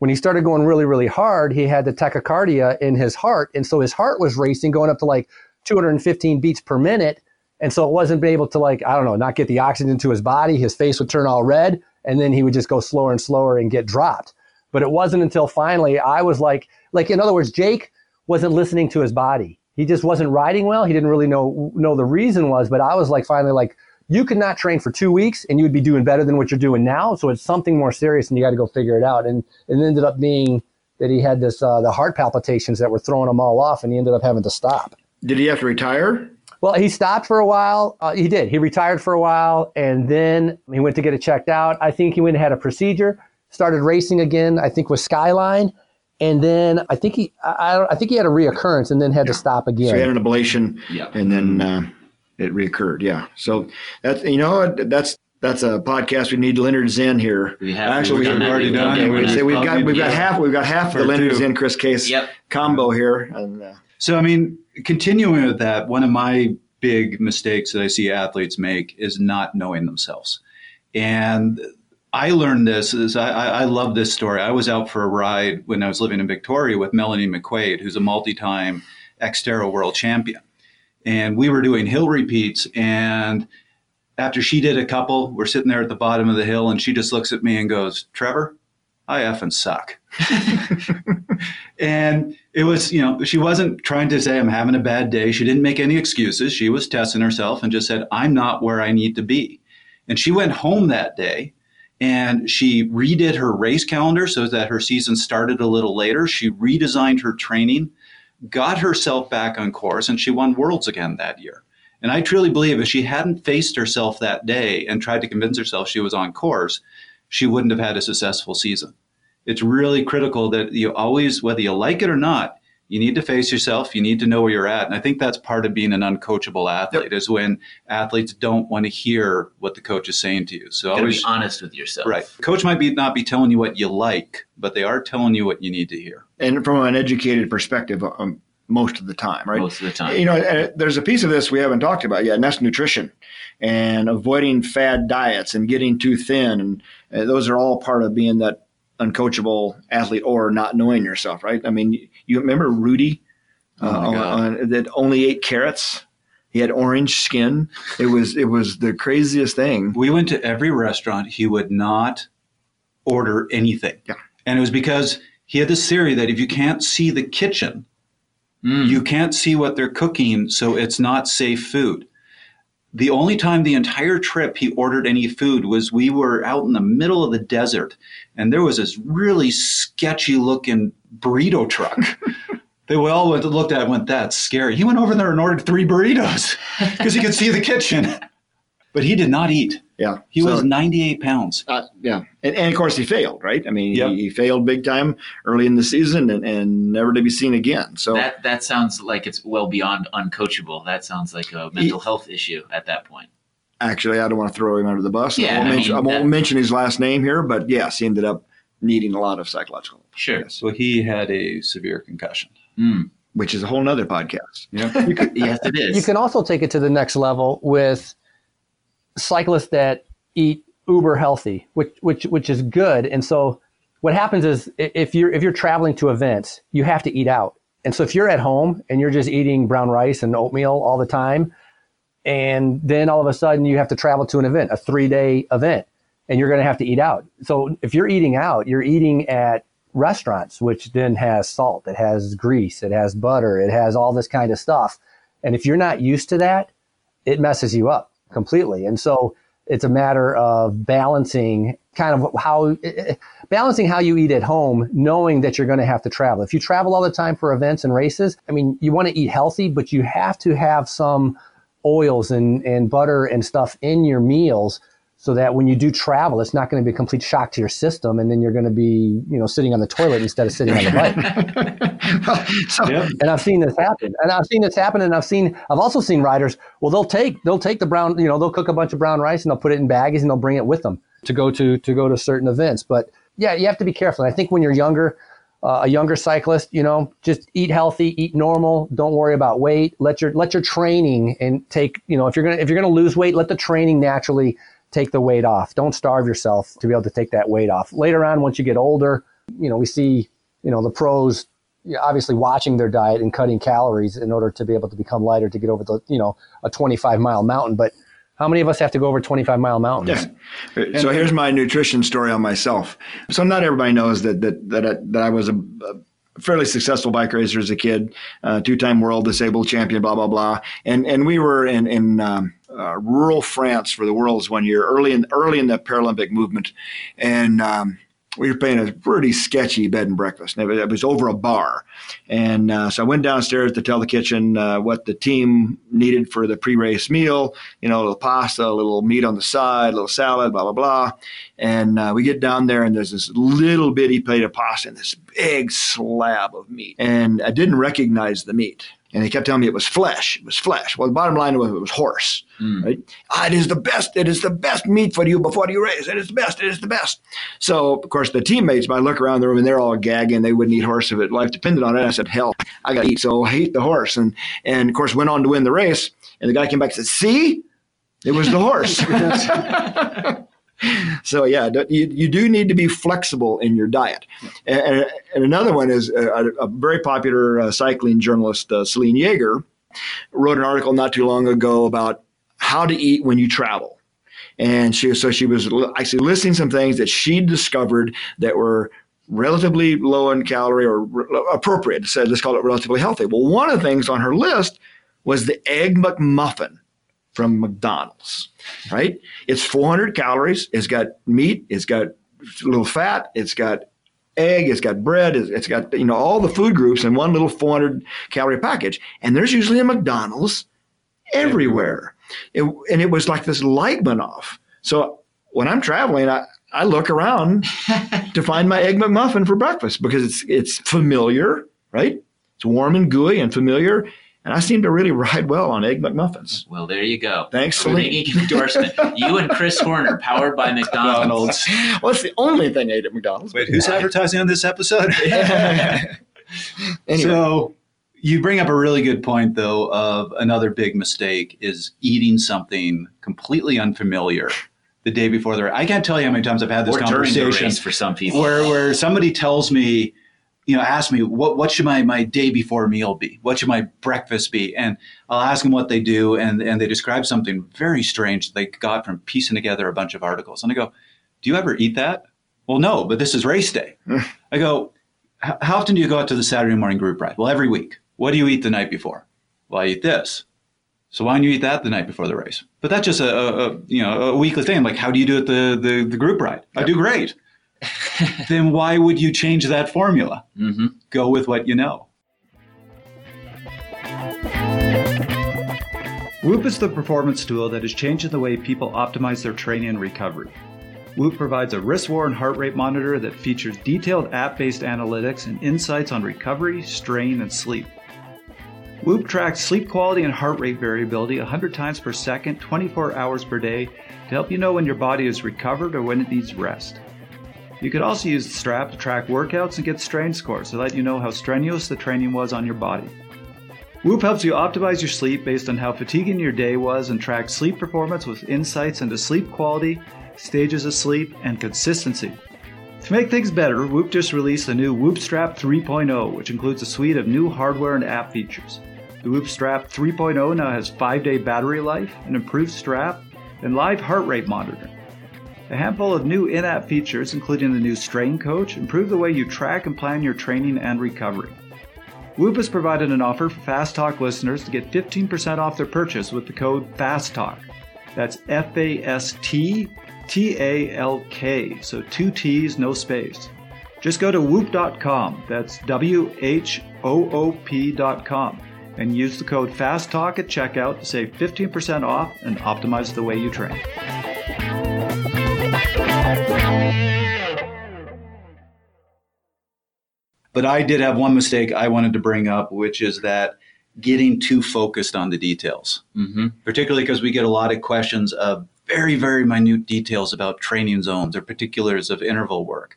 when he started going really, really hard, he had the tachycardia in his heart. And so his heart was racing, going up to like 215 beats per minute. And so it wasn't able to like, I don't know, not get the oxygen to his body. His face would turn all red and then he would just go slower and slower and get dropped. But it wasn't until finally I was like, like in other words, Jake wasn't listening to his body. He just wasn't riding well. He didn't really know know the reason was, but I was like finally like you could not train for two weeks and you would be doing better than what you're doing now. So it's something more serious and you got to go figure it out. And it ended up being that he had this uh, the heart palpitations that were throwing him all off, and he ended up having to stop. Did he have to retire? Well, he stopped for a while. Uh, he did. He retired for a while, and then he went to get it checked out. I think he went and had a procedure, started racing again. I think with Skyline, and then I think he I, I think he had a reoccurrence and then had yeah. to stop again. So he had an ablation, yeah. and then uh, it reoccurred. Yeah. So that's you know that's that's a podcast we need Lennard Zinn here. We have actually we've already done. Okay, we say we've got we've got half we've got half of the Lennard Zinn Chris Case yep. combo here. And, uh, so I mean, continuing with that, one of my big mistakes that I see athletes make is not knowing themselves, and I learned this is I, I love this story. I was out for a ride when I was living in Victoria with Melanie McQuaid, who's a multi-time Xterra world champion. And we were doing hill repeats. And after she did a couple, we're sitting there at the bottom of the hill, and she just looks at me and goes, Trevor, I effing suck. and it was, you know, she wasn't trying to say I'm having a bad day. She didn't make any excuses. She was testing herself and just said, I'm not where I need to be. And she went home that day and she redid her race calendar so that her season started a little later. She redesigned her training, got herself back on course, and she won worlds again that year. And I truly believe if she hadn't faced herself that day and tried to convince herself she was on course, she wouldn't have had a successful season. It's really critical that you always, whether you like it or not, you need to face yourself. You need to know where you're at. And I think that's part of being an uncoachable athlete yep. is when athletes don't want to hear what the coach is saying to you. So always be honest with yourself. Right. Coach might be not be telling you what you like, but they are telling you what you need to hear. And from an educated perspective, um, most of the time, right? Most of the time. You know, there's a piece of this we haven't talked about yet, and that's nutrition and avoiding fad diets and getting too thin. And uh, those are all part of being that uncoachable athlete or not knowing yourself, right? I mean, you remember Rudy uh, oh on, on, that only ate carrots. He had orange skin. It was it was the craziest thing. We went to every restaurant. He would not order anything. Yeah. And it was because he had this theory that if you can't see the kitchen, mm. you can't see what they're cooking, so it's not safe food. The only time the entire trip he ordered any food was we were out in the middle of the desert and there was this really sketchy looking burrito truck. they all went, looked at it and went, that's scary. He went over there and ordered three burritos because he could see the kitchen. But he did not eat. Yeah, He So- was 98 pounds. Uh, yeah, and, and of course he failed, right? I mean, Yep. he, he failed big time early in the season, and, and never to be seen again. So That that sounds like it's well beyond uncoachable. That sounds like a mental health issue at that point. actually, I don't want to throw him under the bus. Yeah, I won't, I mention, mean, I won't that- mention his last name here, but yes, he ended up needing a lot of psychological, Sure. So he had a severe concussion. Mm. which is a whole nother podcast. Yeah. You could, Yes, it is. you can also take it to the next level with cyclists that eat uber healthy, which which which is good. And so what happens is if you're if you're traveling to events, you have to eat out. And so if you're at home and you're just eating brown rice and oatmeal all the time, and then all of a sudden you have to travel to an event, a three day event, and you're going to have to eat out. So if you're eating out, you're eating at restaurants, which then has salt, it has grease, it has butter, it has all this kind of stuff. And if you're not used to that, it messes you up completely. And so it's a matter of balancing kind of how balancing how you eat at home, knowing that you're going to have to travel. If you travel all the time for events and races, I mean, you want to eat healthy, but you have to have some oils and, and butter and stuff in your meals so that when you do travel, it's not going to be a complete shock to your system. And then you're going to be, you know, sitting on the toilet instead of sitting on the bike. so, Yep. and I've seen this happen. And I've seen this happen. And I've seen, I've also seen riders, well, they'll take, they'll take the brown, you know, they'll cook a bunch of brown rice and they'll put it in baggies and they'll bring it with them to go to, to go to certain events. But yeah, you have to be careful. And I think when you're younger, uh, a younger cyclist, you know, just eat healthy, eat normal. Don't worry about weight. Let your, let your training and take, you know, if you're going to, if you're to lose weight, let the training naturally take the weight off. Don't starve yourself to be able to take that weight off. Later on, once you get older, you know, we see, you know, the pros you know, obviously watching their diet and cutting calories in order to be able to become lighter to get over the, you know, a 25 mile mountain. But how many of us have to go over 25 mile mountains? Yeah. So here's my nutrition story on myself. So not everybody knows that that that I, that I was a, a fairly successful bike racer as a kid, uh, two-time world disabled champion, blah blah blah. And and we were in in um, uh, rural France for the Worlds one year, early in early in the Paralympic movement, and. Um, we were paying a pretty sketchy bed and breakfast. And it was- over a bar. And uh, so I went downstairs to tell the kitchen uh, what the team needed for the pre race meal you know, a little pasta, a little meat on the side, a little salad, blah, blah, blah. And uh, we get down there, and there's this little bitty plate of pasta and this big slab of meat. And I didn't recognize the meat. And they kept telling me it was flesh. It was flesh. Well, the bottom line was it was horse. Right? Ah, it is the best. It is the best meat for you before you race. It is the best. It is the best. So, of course, the teammates, I look around the room and they're all gagging. They wouldn't eat horse if it life depended on it. I said, hell, I got to eat. So I ate the horse. And, and of course, went on to win the race. And the guy came back and said, see, it was the horse. so yeah, you, you do need to be flexible in your diet. And, and another one is a, a very popular uh, cycling journalist, uh, Selene Yeager, wrote an article not too long ago about how to eat when you travel. And she so she was actually listing some things that she discovered that were relatively low in calorie or appropriate. So let's call it relatively healthy. Well, one of the things on her list was the egg McMuffin from McDonald's, right? It's 400 calories. It's got meat. It's got a little fat. It's got egg. It's got bread. It's, it's got you know all the food groups in one little 400 calorie package. And there's usually a McDonald's everywhere. It, and it was like this light went off. So when I'm traveling, I, I look around to find my egg McMuffin for breakfast because it's it's familiar, right? It's warm and gooey and familiar. And I seem to really ride well on egg McMuffins. Well, there you go. Thanks, A Selene. ringing endorsement. you and Chris Horner, powered by McDonald's. well, it's the only thing I ate at McDonald's. Wait, who's advertising on this episode? Anyway. So you bring up a really good point, though, of another big mistake is eating something completely unfamiliar the day before the race. I can't tell you how many times I've had this Or during the conversation race for some people. where where somebody tells me, you know, ask me what what should my my day before meal be? What should my breakfast be? And I'll ask them what they do, and and they describe something very strange they got from piecing together a bunch of articles. And I go, "Do you ever eat that?" Well, no, but this is race day. I go, "How often do you go out to the Saturday morning group ride?" Well, every week. What do you eat the night before? Well, I eat this. So why don't you eat that the night before the race? But that's just a, a, a you know a weekly thing. Like, how do you do it the the, the group ride? I do great. then why would you change that formula? hmm Go with what you know. Whoop is the performance tool that is changing the way people optimize their training and recovery. Whoop provides a wrist worn heart rate monitor that features detailed app based analytics and insights on recovery, strain, and sleep. Whoop tracks sleep quality and heart rate variability 100 times per second, 24 hours per day to help you know when your body is recovered or when it needs rest. You could also use the strap to track workouts and get strain scores to let you know how strenuous the training was on your body. Whoop helps you optimize your sleep based on how fatiguing your day was and tracks sleep performance with insights into sleep quality, stages of sleep, and consistency. To make things better, Whoop just released the new Whoop Strap 3.0, which includes a suite of new hardware and app features. The Whoop Strap 3.0 now has 5 day battery life, an improved strap, and live heart rate monitoring. A handful of new in app features, including the new Strain Coach, improve the way you track and plan your training and recovery. Whoop has provided an offer for Fast Talk listeners to get 15% off their purchase with the code FASTTALK. That's F A S T T A L K, so two T's, no space. Just go to whoop.com, that's W H O O P.com, and use the code FASTTALK at checkout to save 15% off and optimize the way you train. But I did have one mistake I wanted to bring up, which is that getting too focused on the details, Mm-hmm. particularly because we get a lot of questions of very, very minute details about training zones or particulars of interval work.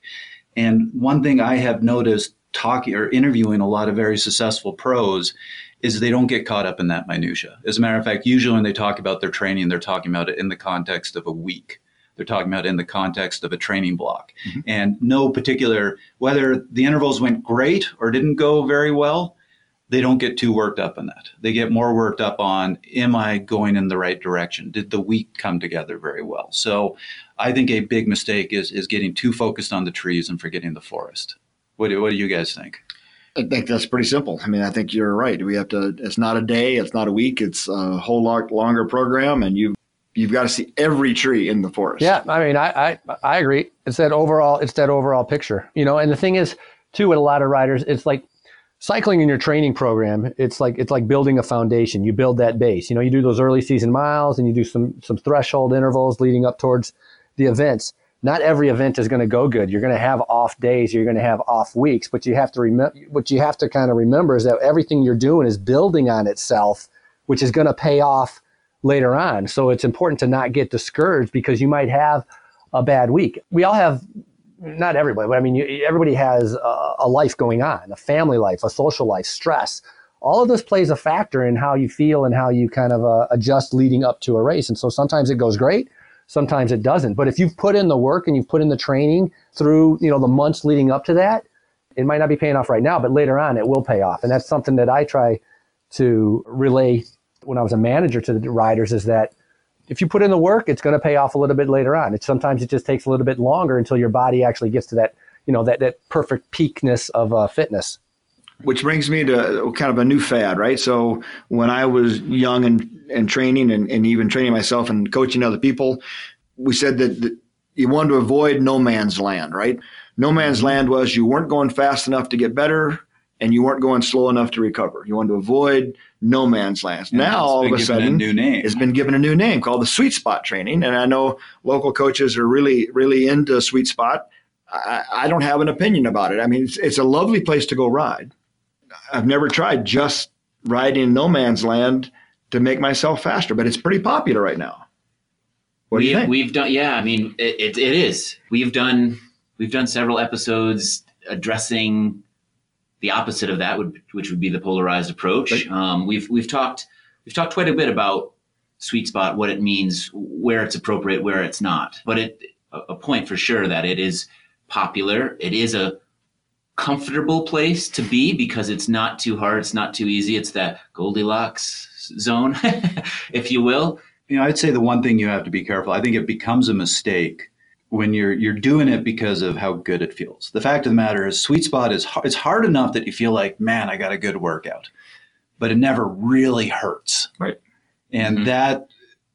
And one thing I have noticed talking or interviewing a lot of very successful pros is they don't get caught up in that minutia. As a matter of fact, usually when they talk about their training, they're talking about it in the context of a week. They're talking about in the context of a training block. Mm-hmm. And no particular, whether the intervals went great or didn't go very well, they don't get too worked up on that. They get more worked up on, am I going in the right direction? Did the week come together very well? So I think a big mistake is, is getting too focused on the trees and forgetting the forest. What do, what do you guys think? I think that's pretty simple. I mean, I think you're right. We have to. It's not a day. It's not a week. It's a whole lot longer program, and you you've got to see every tree in the forest. Yeah, I mean, I, I I agree. It's that overall, it's that overall picture, you know. And the thing is, too, with a lot of riders, it's like cycling in your training program. It's like it's like building a foundation. You build that base. You know, you do those early season miles, and you do some some threshold intervals leading up towards the events. Not every event is going to go good. You're going to have off days. You're going to have off weeks. But you have to remember. What you have to kind of remember is that everything you're doing is building on itself, which is going to pay off later on. So it's important to not get discouraged because you might have a bad week. We all have, not everybody, but I mean, you, everybody has a, a life going on, a family life, a social life, stress. All of this plays a factor in how you feel and how you kind of uh, adjust leading up to a race. And so sometimes it goes great, sometimes it doesn't. But if you've put in the work and you've put in the training through, you know, the months leading up to that, it might not be paying off right now, but later on it will pay off. And that's something that I try to relay when I was a manager to the riders is that if you put in the work, it's going to pay off a little bit later on. It sometimes it just takes a little bit longer until your body actually gets to that, you know, that, that perfect peakness of uh, fitness. Which brings me to kind of a new fad, right? So when I was young and, and training and, and even training myself and coaching other people, we said that, that you wanted to avoid no man's land, right? No man's land was you weren't going fast enough to get better and you weren't going slow enough to recover. You wanted to avoid no man's land. And now all of a given a sudden, new name. it's been given a new name called the sweet spot training. And I know local coaches are really, really into sweet spot. I, I don't have an opinion about it. I mean, it's, it's a lovely place to go ride. I've never tried just riding no man's land to make myself faster, but it's pretty popular right now. What do you think? We've done, yeah. I mean, it, it, it is. We've done we've done several episodes addressing the opposite of that, would, which would be the polarized approach. Um, we've we've talked we've talked quite a bit about sweet spot, what it means, where it's appropriate, where it's not. But it a, a point for sure that it is popular. It is a comfortable place to be because it's not too hard, it's not too easy. It's that Goldilocks zone, if you will. You know, I'd say the one thing you have to be careful. I think it becomes a mistake when you're you're doing it because of how good it feels. The fact of the matter is, sweet spot is it's hard enough that you feel like, man, I got a good workout, but it never really hurts. Right. And Mhm. that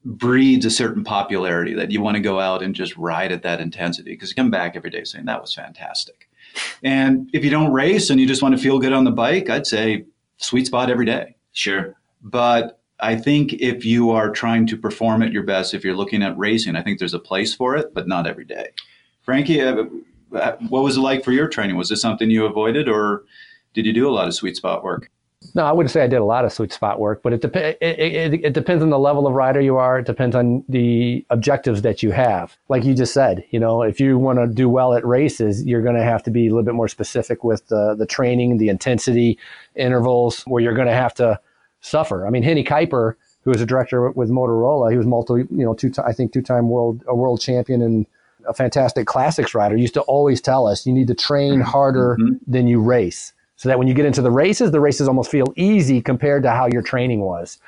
breeds a certain popularity that you want to go out and just ride at that intensity because you come back every day saying that was fantastic. And if you don't race and you just want to feel good on the bike, I'd say sweet spot every day. Sure. But I think if you are trying to perform at your best, if you're looking at racing, I think there's a place for it, but not every day. Frankie, uh, uh, what was it like for your training? Was this something you avoided, or did you do a lot of sweet spot work? No, I wouldn't say I did a lot of sweet spot work, but it, dep- it, it, it, depends on the level of rider you are. It depends on the objectives that you have. Like you just said, you know, if you want to do well at races, you're going to have to be a little bit more specific with the, the training, the intensity, intervals, where you're going to have to suffer. I mean, Hennie Kuiper, who was a director with Motorola, he was multi, you know, two, I think two-time world a world champion and a fantastic classics rider. Used to always tell us you need to train harder mm-hmm. than you race so that when you get into the races, the races almost feel easy compared to how your training was.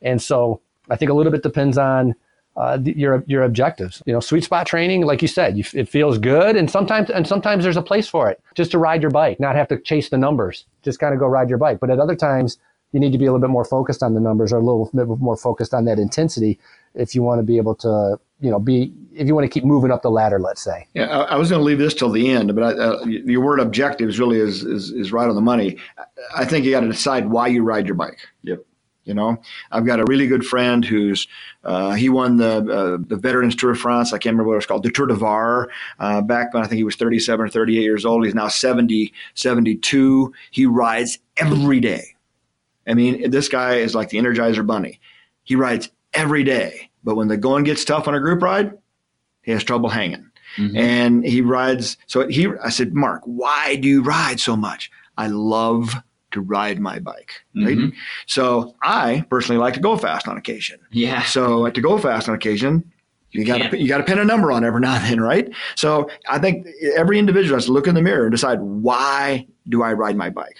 And so I think a little bit depends on uh, your your objectives. You know, sweet spot training, like you said, you, it feels good, and sometimes and sometimes there's a place for it, just to ride your bike, not have to chase the numbers, just kind of go ride your bike. But at other times, you need to be a little bit more focused on the numbers, or a little bit more focused on that intensity, if you want to be able to, you know, be if you want to keep moving up the ladder, let's say. Yeah, I, I was going to leave this till the end, but I, uh, your word objectives really is, is is right on the money. I think you got to decide why you ride your bike. Yep. You know, I've got a really good friend who's uh, he won the uh, the Veterans Tour de France. I can't remember what it's called, the Tour de Var, uh, back when I think he was 37 or 38 years old. He's now 70, 72. He rides every day. I mean, this guy is like the Energizer Bunny. He rides every day, but when the going gets tough on a group ride, he has trouble hanging. Mm-hmm. And he rides. So he, I said, Mark, why do you ride so much? I love to ride my bike. Right. Mm-hmm. So I personally like to go fast on occasion. Yeah. So to go fast on occasion, you got to you got to pin a number on every now and then, right? So I think every individual has to look in the mirror and decide why do I ride my bike.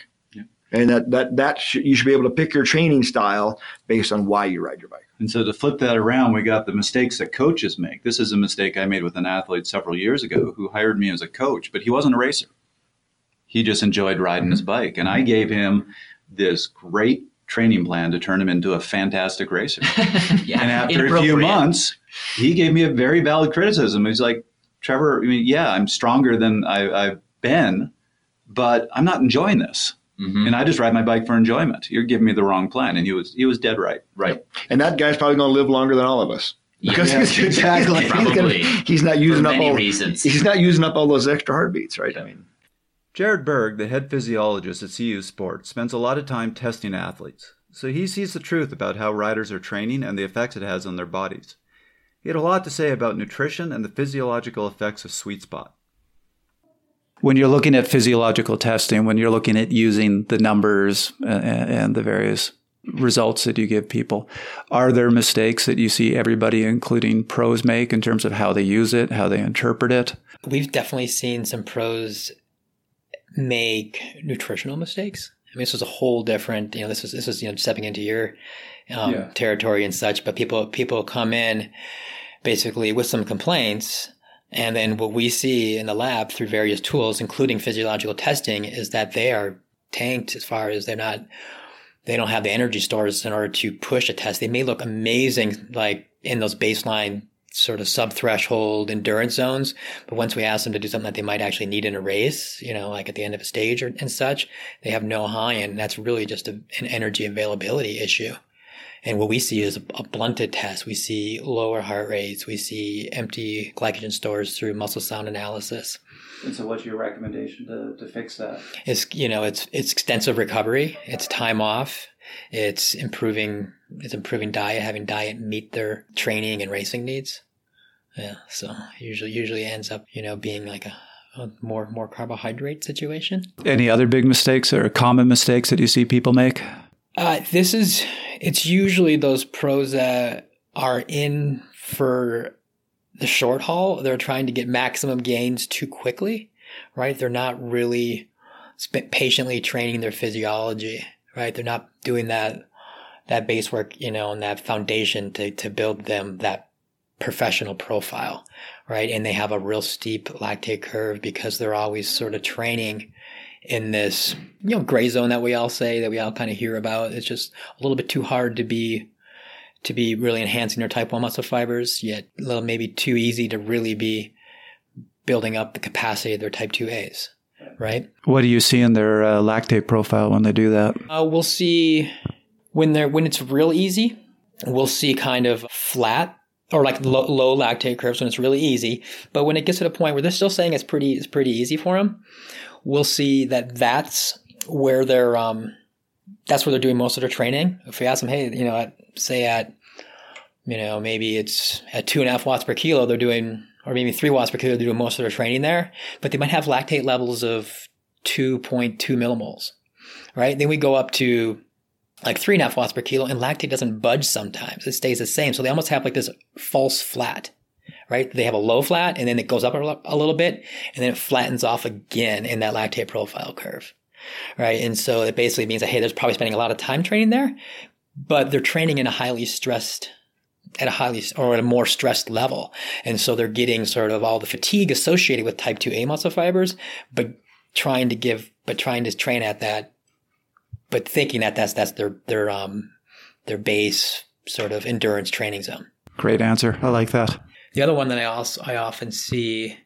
And that that that sh- you should be able to pick your training style based on why you ride your bike. And so to flip that around, we got the mistakes that coaches make. This is a mistake I made with an athlete several years ago who hired me as a coach, but he wasn't a racer. He just enjoyed riding mm-hmm. his bike. And I gave him this great training plan to turn him into a fantastic racer. yeah, and after a few months, he gave me a very valid criticism. He's like, Trevor, I mean, yeah, I'm stronger than I, I've been, but I'm not enjoying this. Mm-hmm. And I just ride my bike for enjoyment. You're giving me the wrong plan. And he was he was dead right. Right. And that guy's probably going to live longer than all of us. Because yeah, he's, exactly. Probably. He's, gonna, he's not using up all reasons. He's not using up all those extra heartbeats, right? I mean, Jared Berg, the head physiologist at CU Sport, spends a lot of time testing athletes. So he sees the truth about how riders are training and the effects it has on their bodies. He had a lot to say about nutrition and the physiological effects of sweet spot when you're looking at physiological testing, when you're looking at using the numbers and, and the various results that you give people, are there mistakes that you see everybody, including pros, make in terms of how they use it, how they interpret it? We've definitely seen some pros make nutritional mistakes. I mean, this was a whole different, you know, this was, this was, you know, stepping into your um, yeah. territory and such, but people, people come in basically with some complaints and then what we see in the lab through various tools, including physiological testing, is that they are tanked as far as they're not, they don't have the energy stores in order to push a test. They may look amazing, like in those baseline sort of sub threshold endurance zones. But once we ask them to do something that they might actually need in a race, you know, like at the end of a stage or, and such, they have no high. And that's really just a, an energy availability issue. And what we see is a blunted test. We see lower heart rates. We see empty glycogen stores through muscle sound analysis. And so, what's your recommendation to, to fix that? It's you know it's it's extensive recovery. It's time off. It's improving it's improving diet, having diet meet their training and racing needs. Yeah, so usually usually ends up you know being like a, a more more carbohydrate situation. Any other big mistakes or common mistakes that you see people make? Uh, this is, it's usually those pros that are in for the short haul. They're trying to get maximum gains too quickly, right? They're not really patiently training their physiology, right? They're not doing that, that base work, you know, and that foundation to, to build them that professional profile, right? And they have a real steep lactate curve because they're always sort of training in this you know gray zone that we all say that we all kind of hear about. It's just a little bit too hard to be to be really enhancing their type 1 muscle fibers, yet a little maybe too easy to really be building up the capacity of their type 2As, right? What do you see in their uh, lactate profile when they do that? Uh, we'll see when they're when it's real easy, we'll see kind of flat or like low, low, lactate curves when it's really easy. But when it gets to the point where they're still saying it's pretty it's pretty easy for them, we'll see that that's where they're um, that's where they're doing most of their training. If we ask them, hey, you know, at, say at you know maybe it's at two and a half watts per kilo, they're doing or maybe three watts per kilo, they're doing most of their training there, but they might have lactate levels of 2.2 millimoles, right? Then we go up to like three and a half watts per kilo, and lactate doesn't budge sometimes. It stays the same. So they almost have like this false flat, right? They have a low flat, and then it goes up a little bit, and then it flattens off again in that lactate profile curve, right? And so it basically means that, hey, they're probably spending a lot of time training there, but they're training in a highly stressed at a highly or at a more stressed level. And so they're getting sort of all the fatigue associated with type 2A muscle fibers, but trying to give, but trying to train at that but thinking that that's that's their their um their base sort of endurance training zone. Great answer. I like that. The other one that I also I often see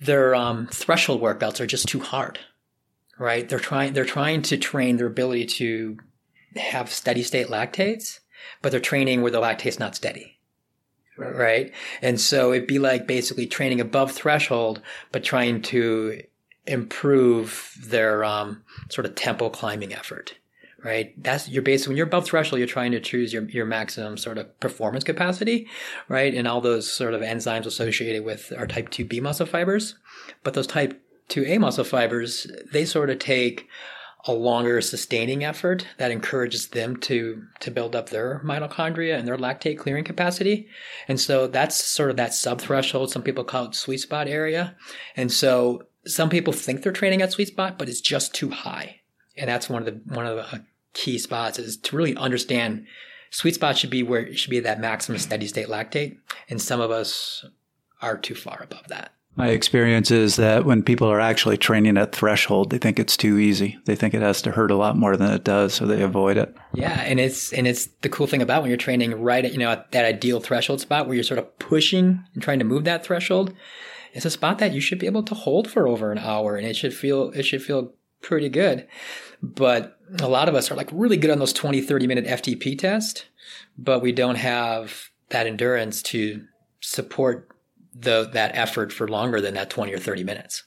their um, threshold workouts are just too hard. Right? They're trying they're trying to train their ability to have steady state lactates, but they're training where the lactate's not steady. Right. right? And so it'd be like basically training above threshold, but trying to improve their um, sort of tempo climbing effort right? That's you're basically when you're above threshold, you're trying to choose your your maximum sort of performance capacity, right? And all those sort of enzymes associated with our type 2B muscle fibers. But those type 2A muscle fibers, they sort of take a longer sustaining effort that encourages them to to build up their mitochondria and their lactate clearing capacity. And so that's sort of that subthreshold. Some people call it sweet spot area. And so some people think they're training at sweet spot, but it's just too high. And that's one of the one of the key spots is to really understand sweet spot should be where it should be that maximum steady state lactate. And some of us are too far above that. My experience is that when people are actually training at threshold, they think it's too easy. They think it has to hurt a lot more than it does, so they avoid it. Yeah, and it's and it's the cool thing about when you're training right at you know at that ideal threshold spot where you're sort of pushing and trying to move that threshold. It's a spot that you should be able to hold for over an hour, and it should feel it should feel pretty good. But a lot of us are like really good on those 20, 30 minute FTP tests, but we don't have that endurance to support the, that effort for longer than that 20 or 30 minutes.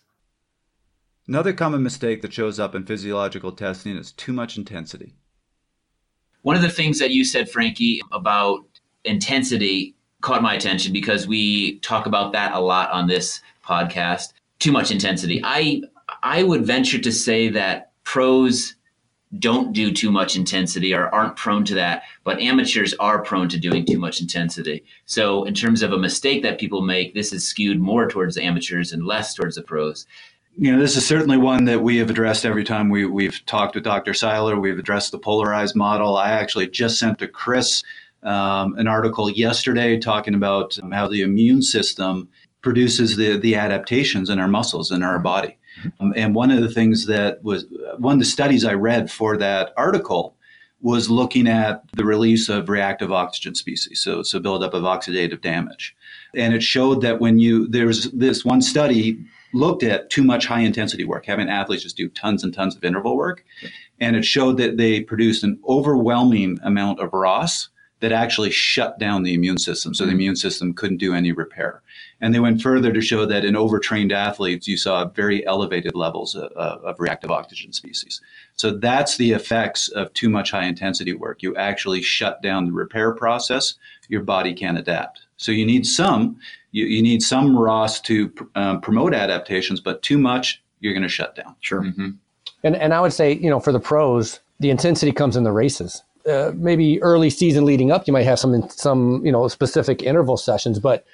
Another common mistake that shows up in physiological testing is too much intensity. One of the things that you said, Frankie, about intensity caught my attention because we talk about that a lot on this podcast. Too much intensity. I I would venture to say that pros don't do too much intensity or aren't prone to that, but amateurs are prone to doing too much intensity. So, in terms of a mistake that people make, this is skewed more towards the amateurs and less towards the pros. You know, this is certainly one that we have addressed every time we, we've talked with Dr. Seiler. We've addressed the polarized model. I actually just sent to Chris um, an article yesterday talking about um, how the immune system produces the, the adaptations in our muscles in our body. Um, and one of the things that was one of the studies I read for that article was looking at the release of reactive oxygen species, so so buildup of oxidative damage, and it showed that when you there's this one study looked at too much high intensity work, having athletes just do tons and tons of interval work, and it showed that they produced an overwhelming amount of ROS that actually shut down the immune system, so the immune system couldn't do any repair. And they went further to show that in overtrained athletes, you saw very elevated levels of, of, reactive oxygen species. So that's the effects of too much high intensity work. You actually shut down the repair process. Your body can't adapt. So you need some, you, you need some ROS to um, promote adaptations, but too much, you're going to shut down. Sure. Mm-hmm. And, and I would say, you know, for the pros, the intensity comes in the races. Uh, maybe early season leading up, you might have some some you know specific interval sessions, but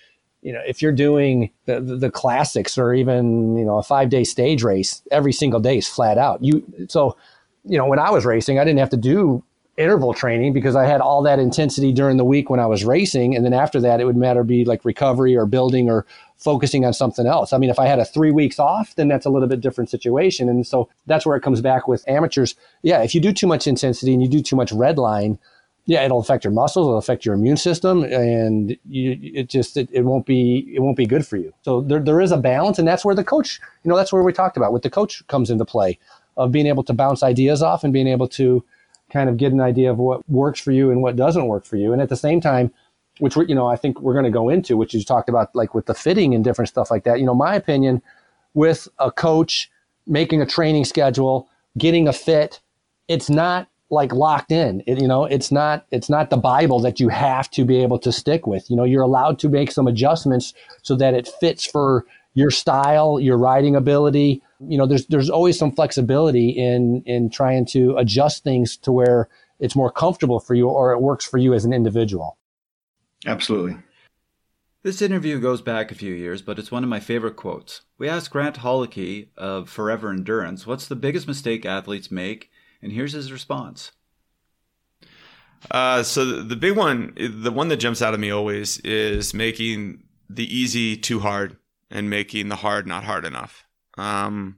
you know, if you're doing the, the, classics or even, you know, a five day stage race, every single day is flat out. You, so, you know, when I was racing, I didn't have to do interval training because I had all that intensity during the week when I was racing. And then after that, it would matter be like recovery or building or focusing on something else. I mean, if I had a three weeks off, then that's a little bit different situation. And so that's where it comes back with amateurs. Yeah, if you do too much intensity and you do too much red line, yeah, it'll affect your muscles, it'll affect your immune system, and you, it just it, it won't be it won't be good for you. So there, there is a balance, and that's where the coach, you know, that's where we talked about with the coach comes into play, of being able to bounce ideas off and being able to kind of get an idea of what works for you and what doesn't work for you. And at the same time, which we you know I think we're going to go into, which you talked about like with the fitting and different stuff like that. You know, my opinion with a coach making a training schedule, getting a fit, it's not like locked in. It, you know, it's not it's not the Bible that you have to be able to stick with. You know, you're allowed to make some adjustments so that it fits for your style, your riding ability. You know, there's there's always some flexibility in in trying to adjust things to where it's more comfortable for you or it works for you as an individual. Absolutely. This interview goes back a few years, but it's one of my favorite quotes. We asked Grant Holicky of Forever Endurance, what's the biggest mistake athletes make? And here's his response. Uh, so the, big one, the one that jumps out at me always is making the easy too hard and making the hard not hard enough. Um,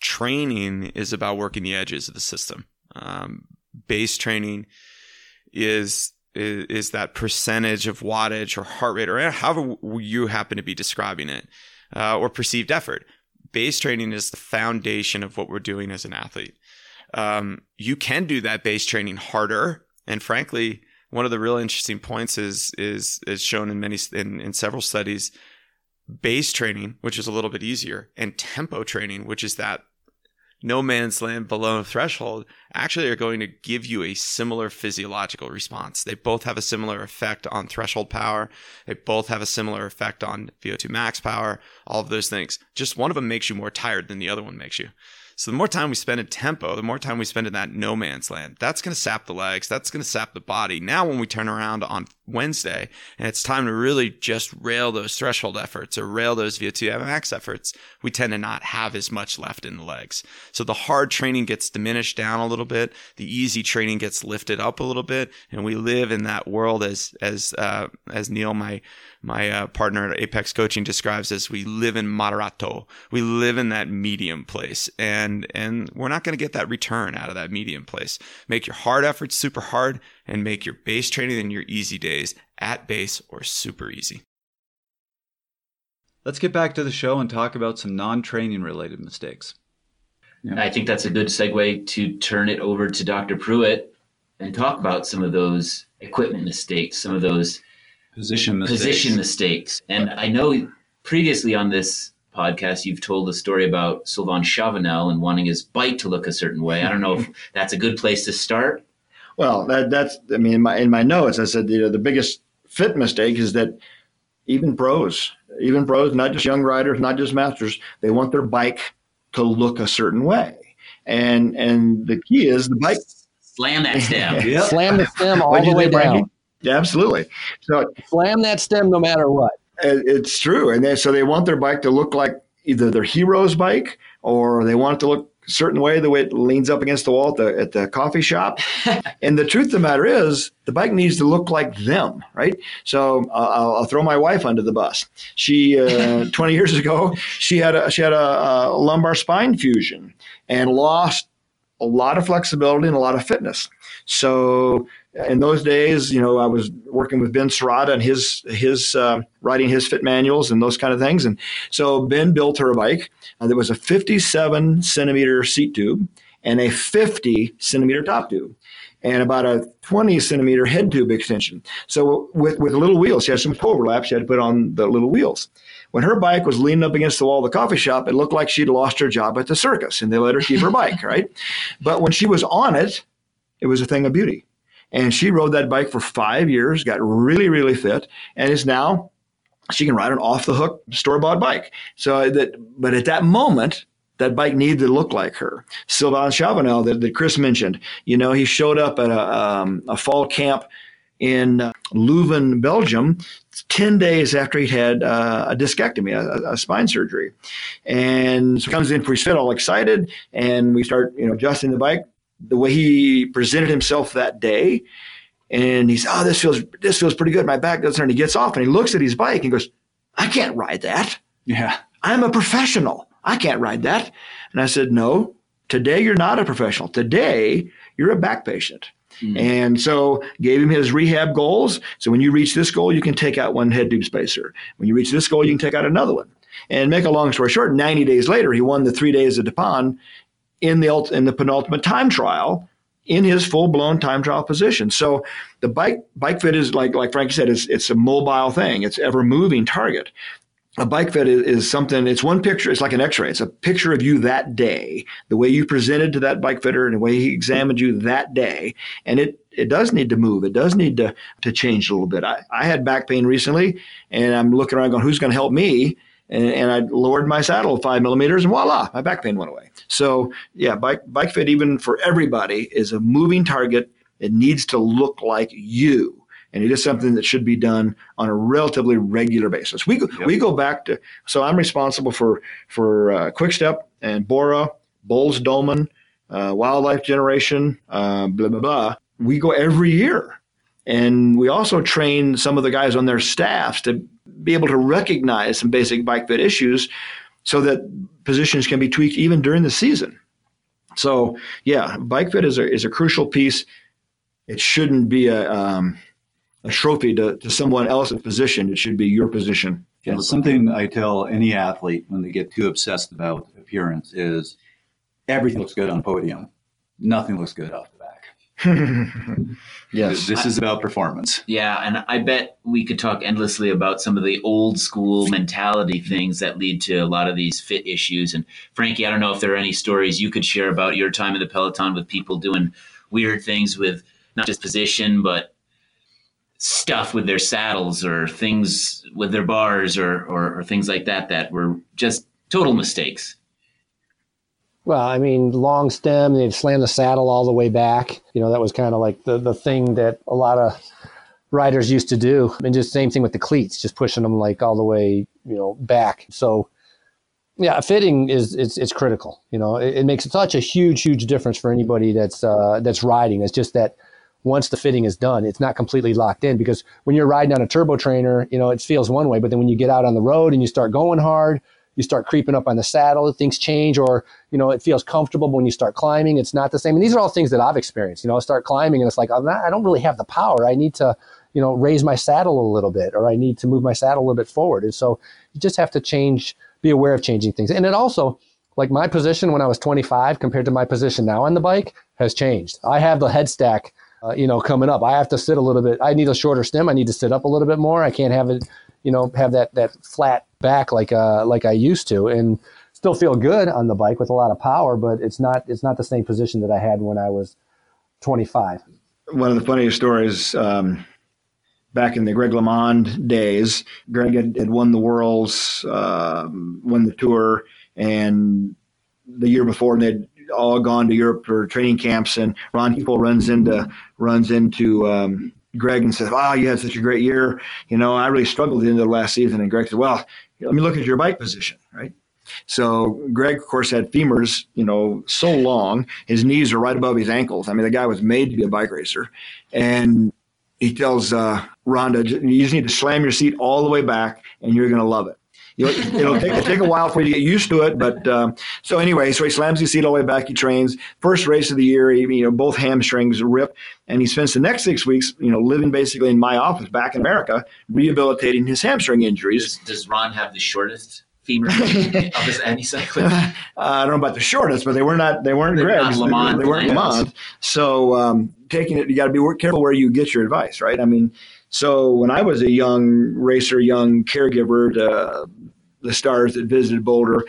training is about working the edges of the system. Um, base training is, is, is that percentage of wattage or heart rate or however you happen to be describing it, uh, or perceived effort. Base training is the foundation of what we're doing as an athlete. Um, you can do that base training harder, and frankly, one of the real interesting points is is is shown in many in, in several studies base training, which is a little bit easier, and tempo training, which is that no man's land below threshold, actually are going to give you a similar physiological response. They both have a similar effect on threshold power. They both have a similar effect on VO2 max power, all of those things. Just one of them makes you more tired than the other one makes you. So the more time we spend in tempo, the more time we spend in that no man's land. That's going to sap the legs. That's going to sap the body. Now, when we turn around on Wednesday and it's time to really just rail those threshold efforts or rail those VO2 max efforts, we tend to not have as much left in the legs. So the hard training gets diminished down a little bit. The easy training gets lifted up a little bit. And we live in that world as, as, uh, as Neal, my, my uh, partner at Apex Coaching describes as we live in moderato. We live in that medium place, and and we're not going to get that return out of that medium place. Make your hard efforts super hard, and make your base training and your easy days at base or super easy. Let's get back to the show and talk about some non-training related mistakes. Yeah. I think that's a good segue to turn it over to Dr. Pruitt and talk about some of those equipment mistakes, some of those position mistakes. position mistakes. And I know previously on this podcast you've told the story about Sylvain Chavanel and wanting his bike to look a certain way. I don't know if that's a good place to start. Well, that, that's I mean in my in my notes I said you know the biggest fit mistake is that even pros, even pros, not just young riders, not just masters, they want their bike to look a certain way. And and the key is the bike slam that stem. yep. Slam the stem all the way down. Yeah, absolutely. So slam that stem no matter what. It's true, and they, so they want their bike to look like either their hero's bike or they want it to look a certain way, the way it leans up against the wall at the, at the coffee shop. and the truth of the matter is, the bike needs to look like them, right? So uh, I'll, I'll, throw my wife under the bus. She uh, 20 years ago, she had a she had a, a lumbar spine fusion and lost a lot of flexibility and a lot of fitness. So in those days, you know, I was working with Ben Serotta and his his uh, writing his fit manuals and those kind of things. And so Ben built her a bike. Uh, there was a 57 centimeter seat tube and a 50 centimeter top tube. And about a 20 centimeter head tube extension. So with, with little wheels, she had some overlap. She had to put on the little wheels. When her bike was leaning up against the wall of the coffee shop, it looked like she'd lost her job at the circus and they let her keep her bike, right? But when she was on it, it was a thing of beauty. And she rode that bike for five years, got really, really fit, and is now she can ride an off the hook store bought bike. So that, but at that moment, that bike needed to look like her. Sylvain Chavanel that, that Chris mentioned, you know, he showed up at a, um, a fall camp in uh, Leuven, Belgium, 10 days after he'd had uh, a discectomy, a, a, spine surgery. And so comes in pretty fit, all excited, and we start, you know, adjusting the bike the way he presented himself that day. And he's, oh, this feels this feels pretty good. My back doesn't hurt. And he gets off and he looks at his bike and goes, I can't ride that. Yeah. I'm a professional. I can't ride that. And I said, No, today you're not a professional. Today you're a back patient. Mm-hmm. And so gave him his rehab goals. So when you reach this goal, you can take out one head tube spacer. When you reach this goal, you can take out another one. And make a long story short, 90 days later, he won the three days of De Panne in the in the penultimate time trial in his full blown time trial position. So the bike bike fit is like like Frankie said, it's it's a mobile thing. It's ever moving target. A bike fit is, is something. It's one picture. It's like an X-ray. It's a picture of you that day, the way you presented to that bike fitter, and the way he examined you that day. And it it does need to move. It does need to to change a little bit. I, I had back pain recently, and I'm looking around going, who's going to help me? And, and, I lowered my saddle five millimeters, and voila, my back pain went away. So yeah, bike bike fit even for everybody is a moving target. It needs to look like you, and it is something that should be done on a relatively regular basis. We go, yep. we go back to so I'm responsible for for uh, Quick Step and Bora, Boels Dolman, uh, Wildlife Generation, uh, blah blah blah. We go every year, and we also train some of the guys on their staffs to be able to recognize some basic bike fit issues so that positions can be tweaked even during the season. So yeah, bike fit is a, is a crucial piece. It shouldn't be a, um, a trophy to, to someone else's position. It should be your position. Yeah, something I tell any athlete when they get too obsessed about appearance is everything looks good on podium. Nothing looks good off yes. This is about performance. Yeah. And I bet we could talk endlessly about some of the old school mentality things that lead to a lot of these fit issues. And Frankie, I don't know if there are any stories you could share about your time in the Peloton with people doing weird things with not just position, but stuff with their saddles or things with their bars or, or, or things like that that were just total mistakes. Well, I mean, long stem, they'd slam the saddle all the way back. You know, that was kind of like the, the thing that a lot of riders used to do. And just same thing with the cleats, just pushing them like all the way, you know, back. So, yeah, fitting is it's, it's critical. You know, it, it makes such a huge, huge difference for anybody that's uh, that's riding. It's just that once the fitting is done, it's not completely locked in because when you're riding on a turbo trainer, you know, it feels one way, but then when you get out on the road and you start going hard, you start creeping up on the saddle, things change, or you know it feels comfortable. When you start climbing, it's not the same. And these are all things that I've experienced. You know, I start climbing and it's like I'm not, I don't really have the power. I need to you know raise my saddle a little bit, or I need to move my saddle a little bit forward. And so you just have to change, be aware of changing things. And it also like my position when I was 25 compared to my position now on the bike has changed. I have the head stack. Uh, you know, coming up, I have to sit a little bit. I need a shorter stem. I need to sit up a little bit more. I can't have it, you know, have that that flat back like uh, like I used to, and still feel good on the bike with a lot of power, but it's not it's not the same position that I had when I was 25. One of the funniest stories. Um, back in the Greg LeMond days, Greg had, had won the Worlds, uh, won the Tour, and the year before they'd all gone to Europe for training camps. And Ron Kiefel runs into runs into um, Greg and says, "Wow, you had such a great year. You know, I really struggled of the last season." And Greg said, "Well, let me look at your bike position, right?" So Greg, of course, had femurs, you know, so long, his knees are right above his ankles. I mean, the guy was made to be a bike racer, and he tells uh, Rhonda, "You just need to slam your seat all the way back, and you're going to love it." You'll, it'll take, it'll take a while for you to get used to it. But um, so anyway, so he slams his seat all the way back. He trains. First race of the year, he, you know, both hamstrings rip, and he spends the next six weeks, you know, living basically in my office back in America, rehabilitating his hamstring injuries. Does, does Ron have the shortest? femur of his? Uh, I don't know about the shortest, but they were not. They weren't They're Greg's. They, they, weren't LeMond. So um, taking it, you got to be careful where you get your advice, right? I mean, so when I was a young racer, young caregiver to the stars that visited Boulder,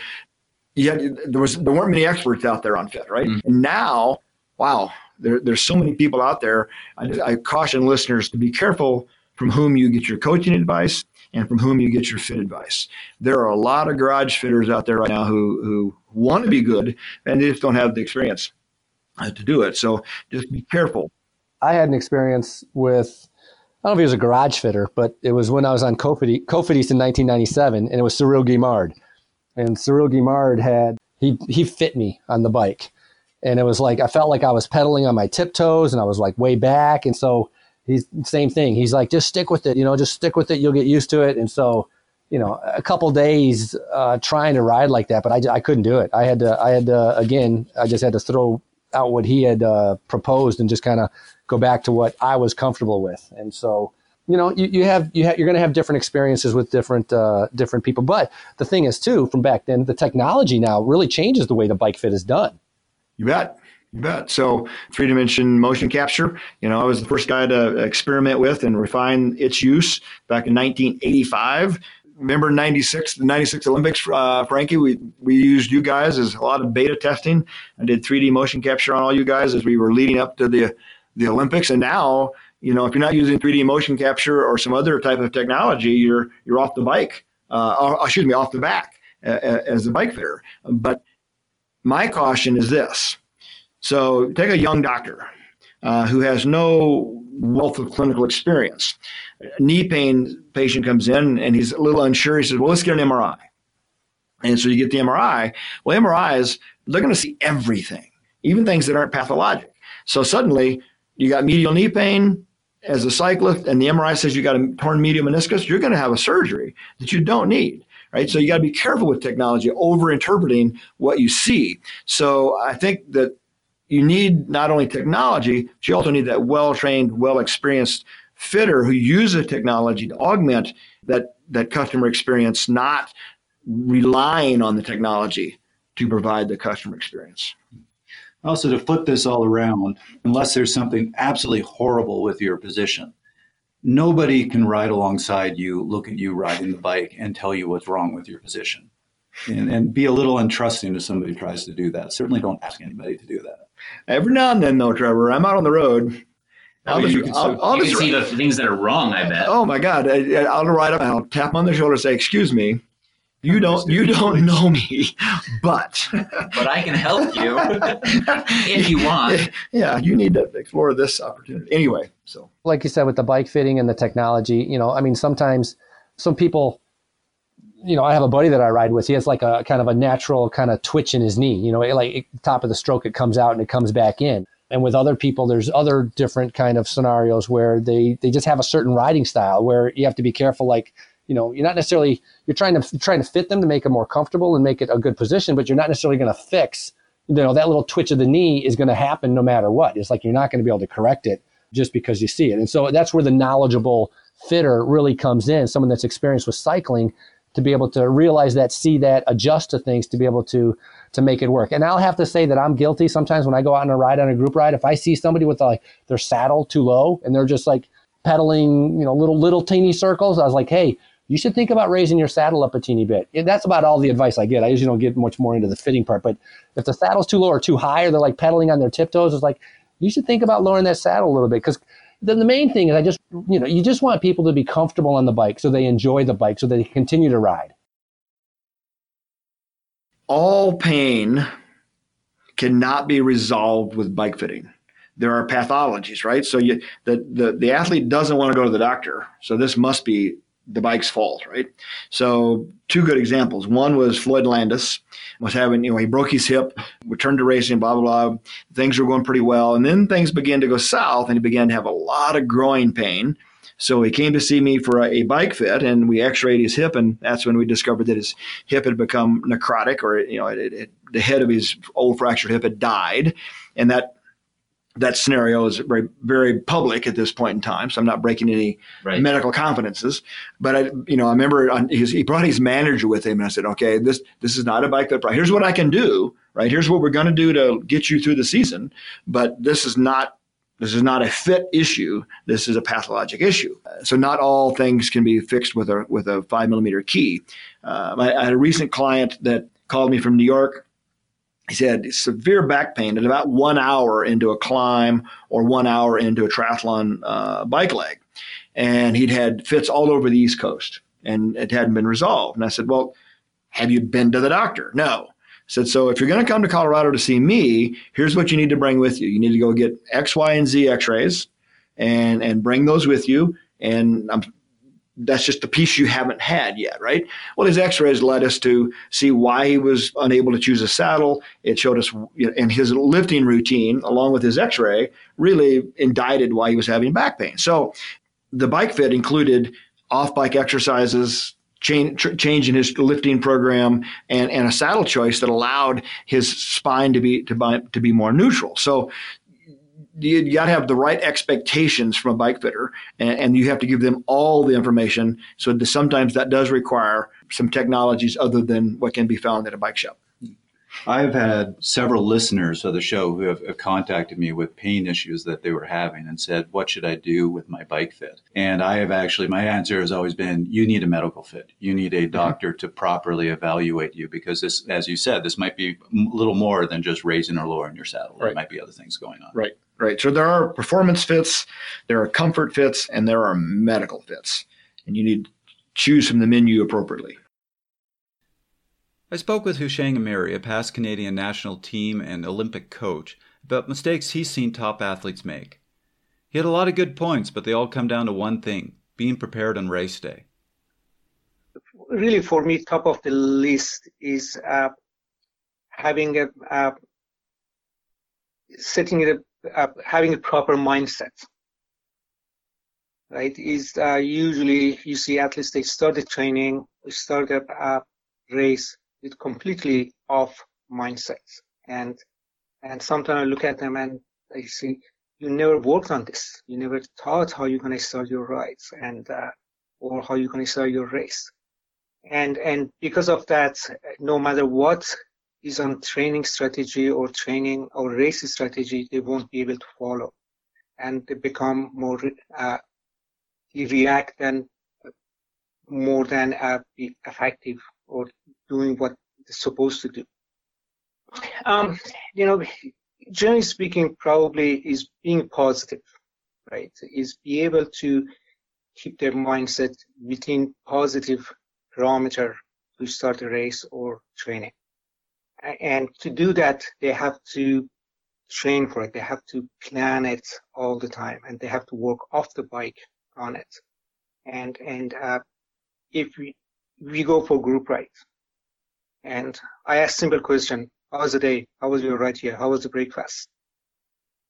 yet there was there weren't many experts out there on fit, right? Mm-hmm. And now, wow, there, there's so many people out there. I, I caution listeners to be careful from whom you get your coaching advice and from whom you get your fit advice. There are a lot of garage fitters out there right now who who want to be good and they just don't have the experience to do it. So just be careful. I had an experience with I don't know if he was a garage fitter, but it was when I was on Cofidis, in 1997, and it was Cyril Guimard. And Cyril Guimard had, he, he fit me on the bike. And it was like, I felt like I was pedaling on my tiptoes and I was like way back. And so he's same thing. He's like, just stick with it, you know, just stick with it. You'll get used to it. And so, you know, a couple days uh, trying to ride like that, but I, I couldn't do it. I had to, I had to, again, I just had to throw out what he had uh, proposed and just kind of go back to what I was comfortable with. And so, you know, you, you have you you're going to have different experiences with different uh, different people. But the thing is, too, from back then, the technology now really changes the way the bike fit is done. You bet. You bet. So three dimension motion capture, you know, I was the first guy to experiment with and refine its use back in 1985. Remember 96, the 96 Olympics, uh, Frankie, we, we used you guys as a lot of beta testing. I did 3D motion capture on all you guys as we were leading up to the, the Olympics. And now, you know, if you're not using 3D motion capture or some other type of technology, you're, you're off the bike, uh, excuse me, off the back uh, as a bike fitter. But my caution is this so take a young doctor uh, who has no wealth of clinical experience. A knee pain patient comes in and he's a little unsure. He says, "Well, let's get an MRI." And so you get the MRI. Well, MRIs they're going to see everything, even things that aren't pathologic. So suddenly you got medial knee pain as a cyclist, and the MRI says you got a torn medial meniscus. You're going to have a surgery that you don't need right? So you got to be careful with technology, over interpreting what you see. So I think that you need not only technology, but you also need that well trained, well experienced fitter who uses technology to augment that, that customer experience, not relying on the technology to provide the customer experience. Also, to flip this all around, unless there's something absolutely horrible with your position, nobody can ride alongside you, look at you riding the bike, and tell you what's wrong with your position. And, and be a little untrusting if somebody tries to do that. Certainly don't ask anybody to do that. Every now and then, though, Trevor, I'm out on the road. I'll just, you can, I'll, I'll you can see the things that are wrong. I bet. Oh my God! I, I'll ride up and I'll tap on the shoulder, and say, "Excuse me, you don't you don't know me, but but I can help you if you want. Yeah, you need to explore this opportunity anyway. So, like you said, with the bike fitting and the technology, you know, I mean, sometimes some people you know, I have a buddy that I ride with. He has like a kind of a natural kind of twitch in his knee. You know, like top of the stroke, it comes out and it comes back in. And with other people, there's other different kind of scenarios where they they just have a certain riding style where you have to be careful. Like, you know, you're not necessarily you're trying to trying to fit them to make them more comfortable and make it a good position, but you're not necessarily going to fix. You know, that little twitch of the knee is going to happen no matter what. It's like you're not going to be able to correct it just because you see it. And so that's where the knowledgeable fitter really comes in. Someone that's experienced with cycling to be able to realize that, see that, adjust to things to be able to to make it work. And I'll have to say that I'm guilty sometimes when I go out on a ride on a group ride. If I see somebody with like their saddle too low and they're just like pedaling, you know, little little teeny circles, I was like, hey, you should think about raising your saddle up a teeny bit. And that's about all the advice I get. I usually don't get much more into the fitting part, but if the saddle's too low or too high, or they're like pedaling on their tiptoes, it's like you should think about lowering that saddle a little bit because then the main thing is I just you know you just want people to be comfortable on the bike so they enjoy the bike so they continue to ride all pain cannot be resolved with bike fitting. There are pathologies, right? So you, the, the, the athlete doesn't want to go to the doctor. So this must be the bike's fault, right? So two good examples. One was Floyd Landis was having, you know, he broke his hip, returned to racing, blah, blah, blah. Things were going pretty well. And then things began to go south and he began to have a lot of growing pain. So he came to see me for a, a bike fit, and we X-rayed his hip, and that's when we discovered that his hip had become necrotic, or you know, it, it, the head of his old fractured hip had died, and that that scenario is very very public at this point in time. So I'm not breaking any right. medical confidences, but I, you know, I remember on he brought his manager with him, and I said, okay, this this is not a bike fit. Here's what I can do. Right. Here's what we're going to do to get you through the season, but this is not this is not a fit issue. This is a pathologic issue. So not all things can be fixed with a with a five millimeter key. Uh, I, I, had a recent client that called me from New York. He said severe back pain at about one hour into a climb or one hour into a triathlon uh, bike leg, and he'd had fits all over the East Coast, and it hadn't been resolved. And I said, "Well, have you been to the doctor?" No said, so if you're going to come to Colorado to see me, here's what you need to bring with you. You need to go get X, Y, and Z X-rays, and and bring those with you. And I'm, that's just the piece you haven't had yet, right? Well, his X-rays led us to see why he was unable to choose a saddle. It showed us, you know, and his lifting routine, along with his X-ray, really indicted why he was having back pain. So, the bike fit included off-bike exercises, change, change in his lifting program and, and a saddle choice that allowed his spine to be to, buy, to be more neutral. So you, you got to have the right expectations from a bike fitter, and, and, you have to give them all the information. So sometimes that does require some technologies other than what can be found at a bike shop. I've had several listeners of the show who have, have, contacted me with pain issues that they were having and said, What should I do with my bike fit? And I have actually, my answer has always been, You need a medical fit. You need a mm-hmm. doctor mm-hmm. to properly evaluate you because this, as you said, this might be a little more than just raising or lowering your saddle. Right. There might be other things going on. Right, right. So there are performance fits, there are comfort fits, and there are medical fits. And you need to choose from the menu appropriately. I spoke with Houshang Amiri, a past Canadian national team and Olympic coach, about mistakes he's seen top athletes make. He had a lot of good points, but they all come down to one thing being prepared on race day. Really, for me, top of the list is uh, having a uh, setting it up, having a proper mindset. Right? Is uh, usually you see athletes they start the training, start a uh, race, with completely off mindsets. And and sometimes I look at them and I see you never worked on this. You never thought how you're going to start your rides and uh, or how you're going to start your race. And and because of that, no matter what is on training strategy or training or race strategy, they won't be able to follow, and they become more uh, react and more than uh, be effective or doing what they're supposed to do. Um, you know, generally speaking, probably is being positive, right? Is be able to keep their mindset within positive parameter to start a race or training. And to do that, they have to train for it. They have to plan it all the time, and they have to work off the bike on it. And and uh, if we we go for group rides, and I ask simple question, how was the day? How was your ride here? How was the breakfast?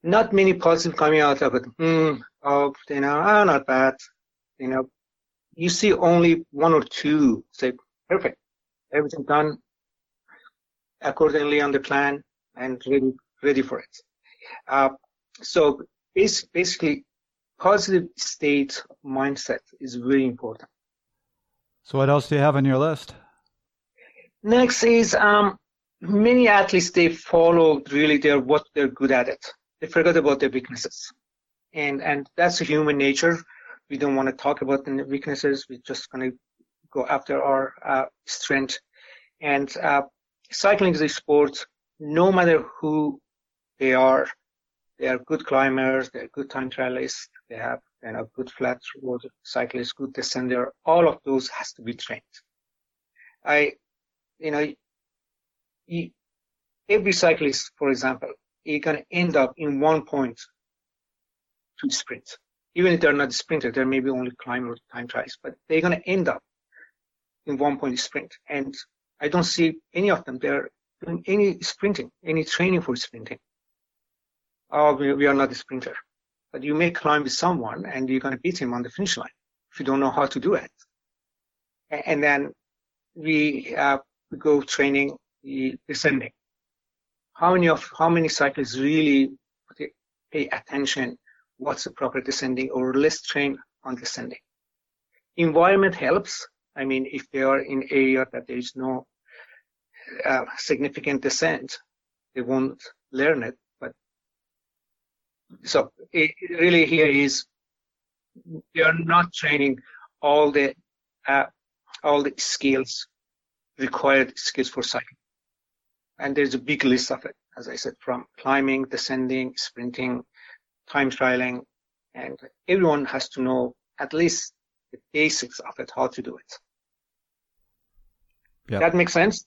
Not many positive coming out of it. Hmm, oh, you know, oh, not bad. You know, you see only one or two say, perfect, everything done accordingly on the plan and ready, ready for it. Uh, so basically, positive state mindset is very important. So what else do you have on your list? Next is um, many athletes they follow really their what they're good at it. They forget about their weaknesses, and and that's human nature. We don't want to talk about the weaknesses. We're just going to go after our uh, strength. And uh, cycling is a sport. No matter who they are, they are good climbers. They're good time trialists. They have you know good flat road cyclists, good descender. All of those has to be trained. I you know, you, every cyclist, for example, you can end up in one point to sprint. Even if they're not sprinter, they're maybe only climber time trials, but they're going to end up in one point sprint. And I don't see any of them They're doing any sprinting, any training for sprinting. Oh, we, we are not a sprinter. But you may climb with someone and you're going to beat him on the finish line if you don't know how to do it. And then we uh, go training descending. How many of how many cyclists really pay attention? What's the proper descending, or let's train on descending. Environment helps. I mean, if they are in area that there is no uh, significant descent, they won't learn it. But so it really here is they are not training all the uh, all the skills required skills for cycling. And there's a big list of it, as I said, from climbing, descending, sprinting, time trialing, and everyone has to know at least the basics of it, how to do it. Yep. That makes sense?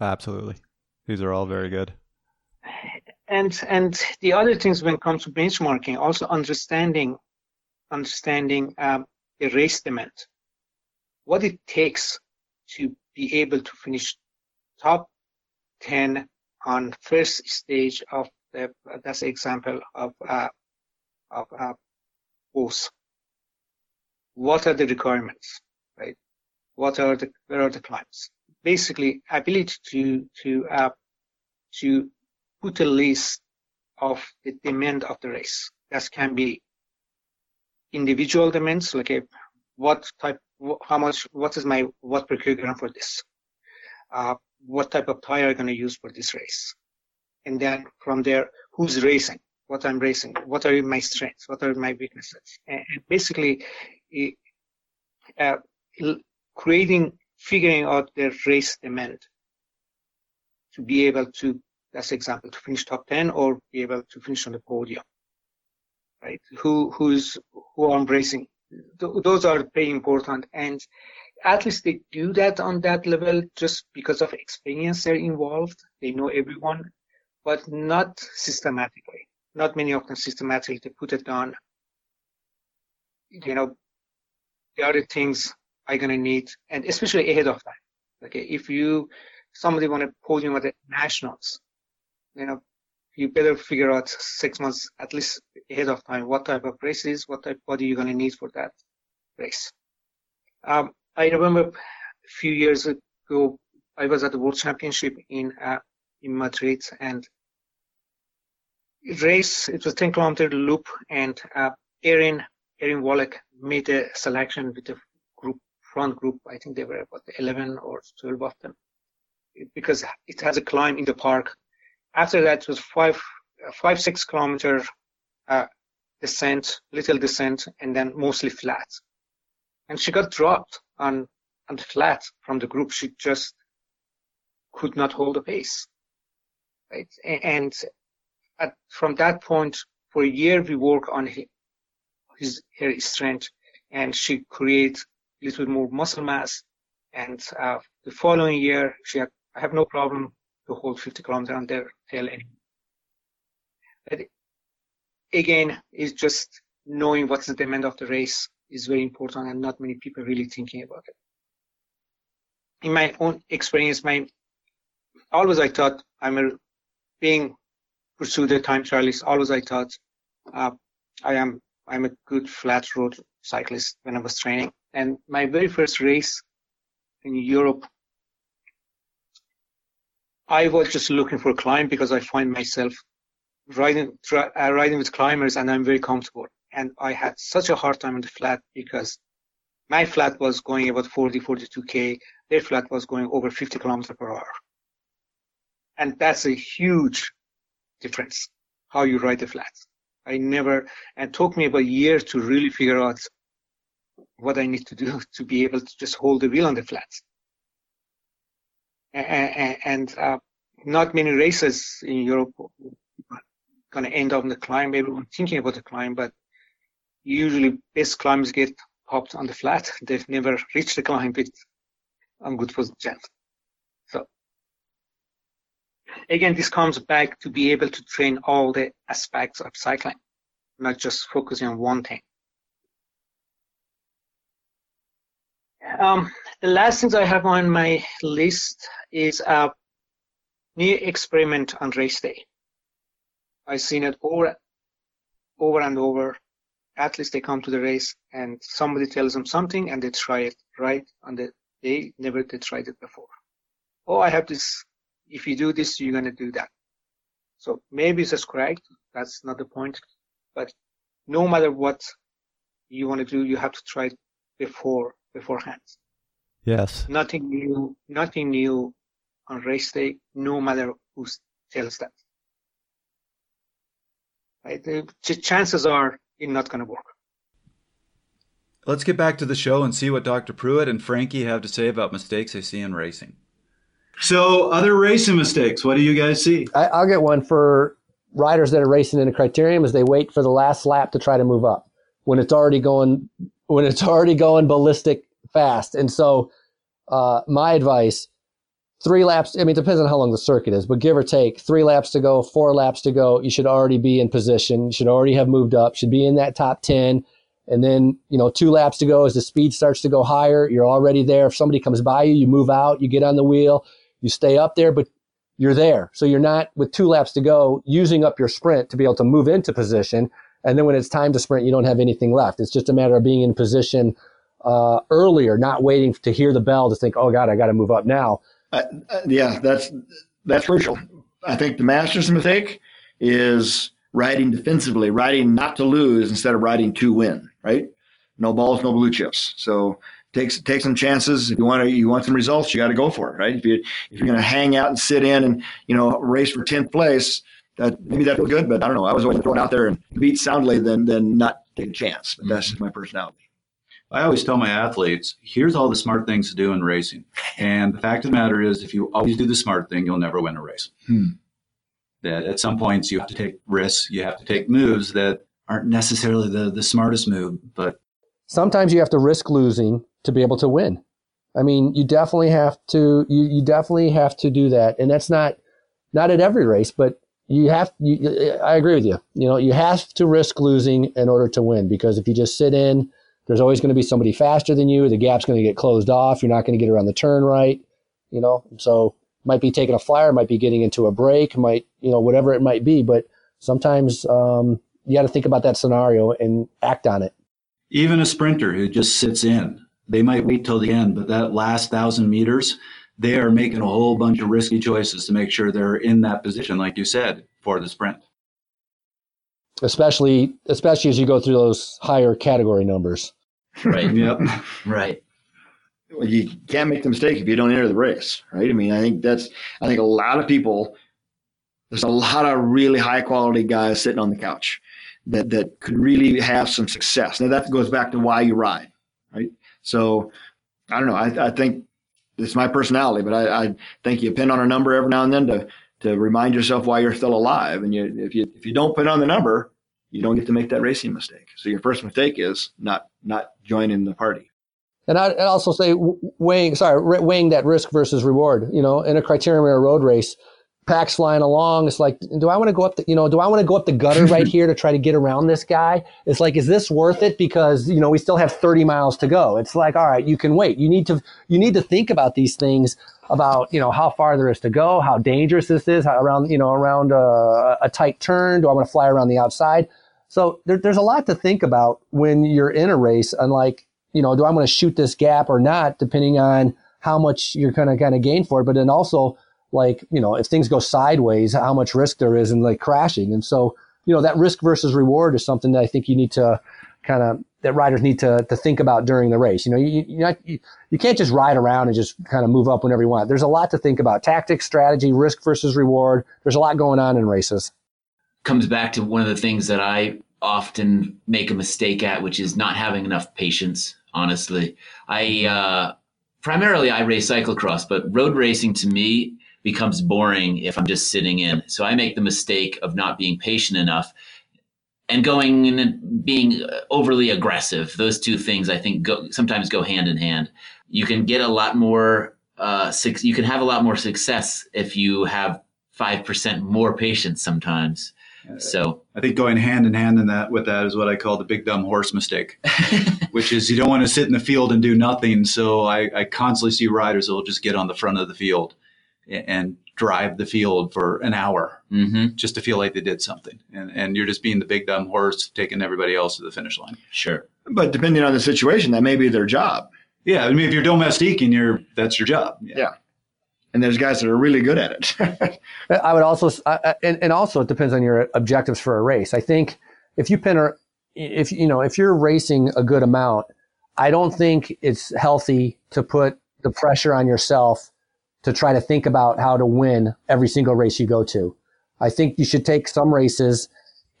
Absolutely. These are all very good. And and the other things when it comes to benchmarking, also understanding understanding um, the race demand, what it takes to be able to finish top 10 on first stage of the, that's example of, uh, of uh, both. What are the requirements, right? What are the, where are the climbs? Basically, ability to, to, uh, to put a list of the demand of the race. That can be individual demands, like a, what type how much, what is my what per kilogram for this? Uh, what type of tire I'm going to use for this race. And then from there, who's racing, what I'm racing, what are my strengths, what are my weaknesses. And, basically, uh, creating, figuring out their race demand to be able to, that's example, to finish top 10 or be able to finish on the podium. Right? Who, who's, who I'm racing. Th- those are very important. And at least they do that on that level just because of experience they're involved. They know everyone, but not systematically. Not many of them systematically put it on. You know, the other things I'm gonna need, and especially ahead of time. Okay, if you somebody want to podium at the nationals, you know, you better figure out six months at least ahead of time what type of race is, what type of body you're gonna need for that race. Um, I remember a few years ago, I was at the World Championship in uh, in Madrid, and race. It was 10 kilometer loop, and uh, Erinne Erinne Willock made a selection with the front group. I think they were about 11 or 12 of them, because it has a climb in the park. After that, it was five five six kilometer uh, descent, little descent, and then mostly flat. And she got dropped on on the flat from the group. She just could not hold the pace. Right, and at, from that point, for a year, we work on his her strength, and she create a little bit more muscle mass. And uh, the following year, she had, I have no problem to hold 50 kilometers on their tail anymore. But again, it's just knowing what's the demand of the race is very important, and not many people really thinking about it. In my own experience, my always I thought I'm a, being pursued a time trialist. Always I thought uh, I am I'm a good flat road cyclist when I was training. And my very first race in Europe, I was just looking for a climb because I find myself riding uh, riding with climbers and I'm very comfortable. And I had such a hard time on the flat because my flat was going about 40, 42k. Their flat was going over 50 kilometers per hour. And that's a huge difference how you ride the flats. I never, and took me about a year to really figure out what I need to do to be able to just hold the wheel on the flats. And, uh, not many races in Europe are going to end up on the climb. Everyone thinking about the climb, but usually best climbers get hopped on the flat. They've never reached the climb with on good position. So again, this comes back to be able to train all the aspects of cycling, not just focusing on one thing. Um, the last things I have on my list is a new experiment on race day. I've seen it over, over and over. At least they come to the race and somebody tells them something and they try it right on the day. Never they tried it before. Oh, I have this if you do this, you're going to do that. So maybe it's correct. That's not the point. But no matter what you want to do, you have to try it before beforehand. Yes. Nothing new. Nothing new on race day. No matter who tells that. Right? The chances are it's not going to work. Let's get back to the show and see what Dr. Pruitt and Frankie have to say about mistakes they see in racing. So, other racing mistakes. What do you guys see? I, will get one for riders that are racing in a criterium is they wait for the last lap to try to move up when it's already going when it's already going ballistic fast. And so, uh, my advice: three laps. I mean, it depends on how long the circuit is, but give or take, three laps to go, four laps to go. You should already be in position. You should already have moved up. Should be in that top ten. And then, you know, two laps to go as the speed starts to go higher, you're already there. If somebody comes by you, you move out, you get on the wheel, you stay up there, but you're there. So you're not with two laps to go using up your sprint to be able to move into position. And then when it's time to sprint, you don't have anything left. It's just a matter of being in position uh, earlier, not waiting to hear the bell to think, oh God, I got to move up now. Uh, uh, yeah, that's that's crucial. I think the master's mistake is riding defensively, riding not to lose instead of riding to win. Right? No balls, no blue chips. So take take some chances. If you want to, you want some results, you got to go for it, right? If you if you're going to hang out and sit in and you know race for tenth place, that maybe that feels good, but I don't know. I was always throwing out there and beat soundly than than not take a chance. But that's just my personality. I always tell my athletes, here's all the smart things to do in racing. And the fact of the matter is, if you always do the smart thing, you'll never win a race. Hmm. That at some points you have to take risks, you have to take moves that aren't necessarily the, the smartest move, but sometimes you have to risk losing to be able to win. I mean, you definitely have to you, you definitely have to do that. And that's not not at every race, but you have you, I agree with you. You know, you have to risk losing in order to win because if you just sit in, there's always going to be somebody faster than you. The gap's going to get closed off. You're not going to get around the turn right. You know, so might be taking a flyer, might be getting into a break, might you know whatever it might be. But sometimes um, you got to think about that scenario and act on it. Even a sprinter who just sits in, they might wait till the end, but that last thousand meters, they are making a whole bunch of risky choices to make sure they're in that position, like you said, for the sprint. Especially, especially as you go through those higher category numbers. Right. yep. Right. Well, you can't make the mistake if you don't enter the race, right? I mean, I think that's. I think a lot of people. There's a lot of really high quality guys sitting on the couch that that could really have some success. Now that goes back to why you ride, right? So I don't know. I, I think it's my personality, but I, I think you pin on a number every now and then to to remind yourself why you're still alive. And you, if you if you don't pin on the number, you don't get to make that racing mistake. So your first mistake is not not joining the party. And I'd also say weighing, sorry, weighing that risk versus reward. You know, in a criterium or a road race, packs flying along. It's like, do I want to go up the, you know, do I want to go up the gutter right here to try to get around this guy? It's like, is this worth it? Because, you know, we still have 30 miles to go. It's like, all right, you can wait. You need to, you need to think about these things about, you know, how far there is to go, how dangerous this is, how around, you know, around a, a tight turn. Do I want to fly around the outside? So there, there's a lot to think about when you're in a race. Unlike, you know, do I want to shoot this gap or not, depending on how much you're going to kind of gain for it. But then also, like, you know, if things go sideways, how much risk there is in like crashing. And so, you know, that risk versus reward is something that I think you need to kind of, that riders need to, to think about during the race. You know, you, you, you, you can't just ride around and just kind of move up whenever you want. There's a lot to think about tactics, strategy, risk versus reward. There's a lot going on in races. Comes back to one of the things that I often make a mistake at, which is not having enough patience. Honestly, I, uh, primarily I race cyclocross, but road racing to me becomes boring if I'm just sitting in. So I make the mistake of not being patient enough and going and being overly aggressive. Those two things I think go, sometimes go hand in hand. You can get a lot more, uh, you can have a lot more success if you have 5% more patience sometimes. So I think going hand in hand in that with that is what I call the big dumb horse mistake, which is you don't want to sit in the field and do nothing. So I, I constantly see riders that will just get on the front of the field and drive the field for an hour mm-hmm. just to feel like they did something. And, and you're just being the big dumb horse taking everybody else to the finish line. Sure. But depending on the situation, that may be their job. Yeah. I mean, if you're domestique and you're, that's your job. Yeah. yeah. And there's guys that are really good at it. I would also, I, and, and also it depends on your objectives for a race. I think if you pin or if, you know, if you're racing a good amount, I don't think it's healthy to put the pressure on yourself to try to think about how to win every single race you go to. I think you should take some races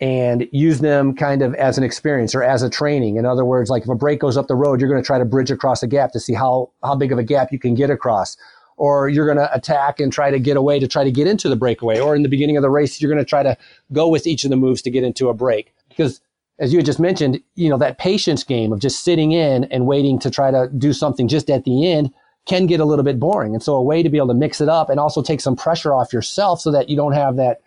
and use them kind of as an experience or as a training. In other words, like if a break goes up the road, you're going to try to bridge across a gap to see how, how big of a gap you can get across. Or you're going to attack and try to get away to try to get into the breakaway. Or in the beginning of the race, you're going to try to go with each of the moves to get into a break. Because as you had just mentioned, you know, that patience game of just sitting in and waiting to try to do something just at the end can get a little bit boring. And so a way to be able to mix it up and also take some pressure off yourself so that you don't have that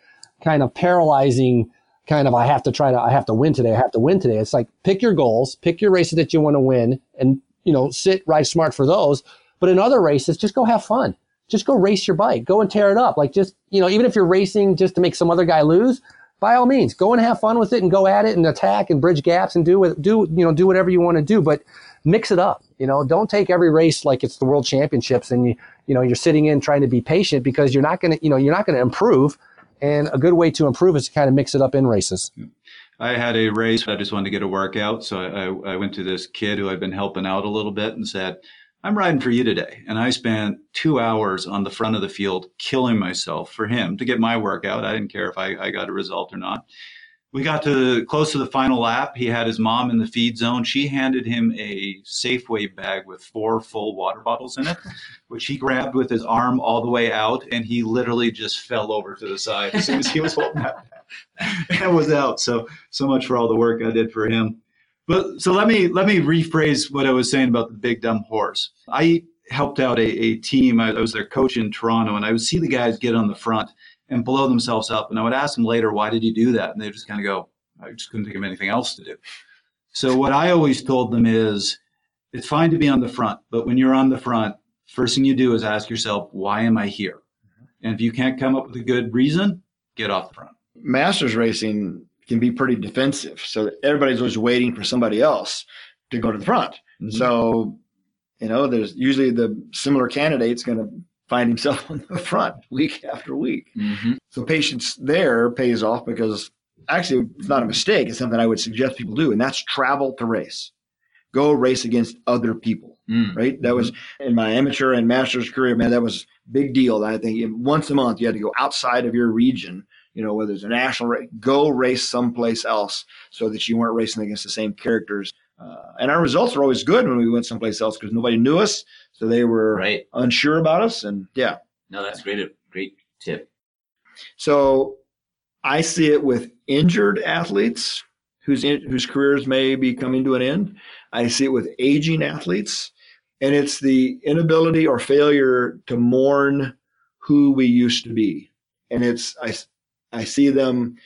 kind of paralyzing kind of, I have to try to, I have to win today. I have to win today. It's like pick your goals, pick your races that you want to win and, you know, sit, ride smart for those. But in other races, just go have fun. Just go race your bike. Go and tear it up. Like just, you know, even if you're racing just to make some other guy lose, by all means, go and have fun with it and go at it and attack and bridge gaps and do what, do, you know, do whatever you want to do. But mix it up. You know, don't take every race like it's the world championships and you, you know, you're sitting in trying to be patient because you're not going to, you know, you're not going to improve. And a good way to improve is to kind of mix it up in races. I had a race. I just wanted to get a workout. So I, I went to this kid who I'd been helping out a little bit and said, I'm riding for you today. And I spent two hours on the front of the field killing myself for him to get my workout. I didn't care if I, I got a result or not. We got to close to the final lap. He had his mom in the feed zone. She handed him a Safeway bag with four full water bottles in it, which he grabbed with his arm all the way out, and he literally just fell over to the side as soon as he was holding that. and was out. So so much for all the work I did for him. But so let me let me rephrase what I was saying about the big dumb horse. I helped out a, a team. I, I was their coach in Toronto, and I would see the guys get on the front and blow themselves up. And I would ask them later, why did you do that? And they just kind of go, I just couldn't think of anything else to do. So what I always told them is, it's fine to be on the front, but when you're on the front, first thing you do is ask yourself, why am I here? And if you can't come up with a good reason, get off the front. Masters racing can be pretty defensive. So everybody's always waiting for somebody else to go to the front. Mm-hmm. So, you know, there's usually the similar candidate's going to find himself on the front week after week. Mm-hmm. So patience there pays off because actually it's not a mistake. It's something I would suggest people do, and that's travel to race. Go race against other people. Mm. Right. That mm-hmm. was in my amateur and master's career, man, that was big deal. I think once a month you had to go outside of your region, you know, whether it's a national race, go race someplace else so that you weren't racing against the same characters. Uh, and our results were always good when we went someplace else because nobody knew us. So they were right. unsure about us. And yeah. No, that's great. A great tip. So I see it with injured athletes whose, in, whose careers may be coming to an end. I see it with aging athletes. And it's the inability or failure to mourn who we used to be. And it's, I, I see them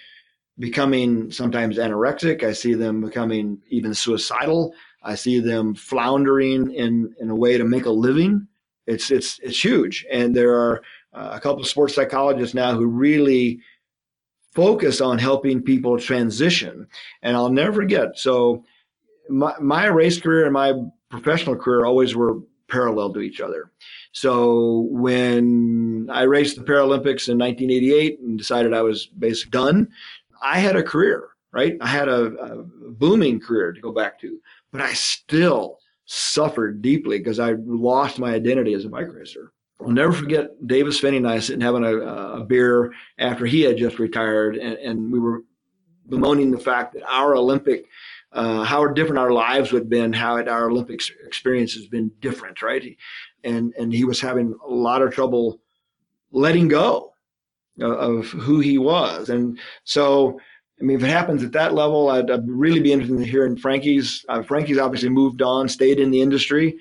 becoming sometimes anorexic. I see them becoming even suicidal. I see them floundering in, in a way to make a living. It's, it's, it's huge. And there are uh, a couple of sports psychologists now who really focus on helping people transition. And I'll never forget. So my, my race career and my professional career always were parallel to each other. So when I raced the Paralympics in 1988 and decided I was basically done, I had a career, right? I had a, a booming career to go back to but I still suffered deeply because I lost my identity as a bike racer. I'll never forget Davis Phinney and I sitting having a, a beer after he had just retired, and, and, we were bemoaning the fact that our Olympic, uh, how different our lives would have been, how it, our Olympic experience has been different, right? And and he was having a lot of trouble letting go of who he was, and so I mean, if it happens at that level, I'd, I'd really be interested in hearing Frankie's. Uh, Frankie's obviously moved on, stayed in the industry.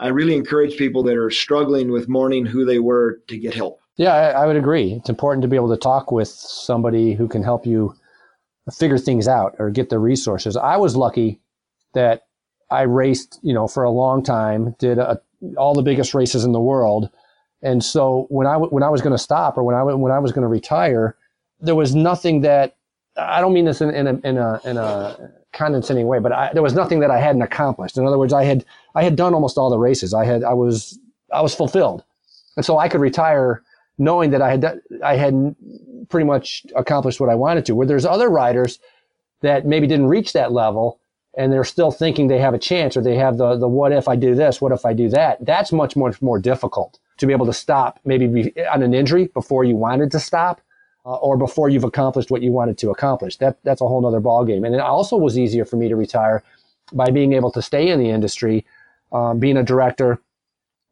I really encourage people that are struggling with mourning who they were to get help. Yeah, I, I would agree. It's important to be able to talk with somebody who can help you figure things out or get the resources. I was lucky that I raced, you know, for a long time, did a, all the biggest races in the world. And so when I, when I was going to stop or when I, when I was going to retire, there was nothing that I don't mean this in, in, a, in a, in a condescending way, but I, there was nothing that I hadn't accomplished. In other words, I had, I had done almost all the races. I had, I was, I was fulfilled. And so I could retire knowing that I had, I had pretty much accomplished what I wanted to. Where there's other riders that maybe didn't reach that level and they're still thinking they have a chance or they have the, the what if I do this, what if I do that. That's much, much more difficult to be able to stop maybe on an injury before you wanted to stop uh, or before you've accomplished what you wanted to accomplish. That that's a whole other ballgame. And it also was easier for me to retire by being able to stay in the industry, um, being a director,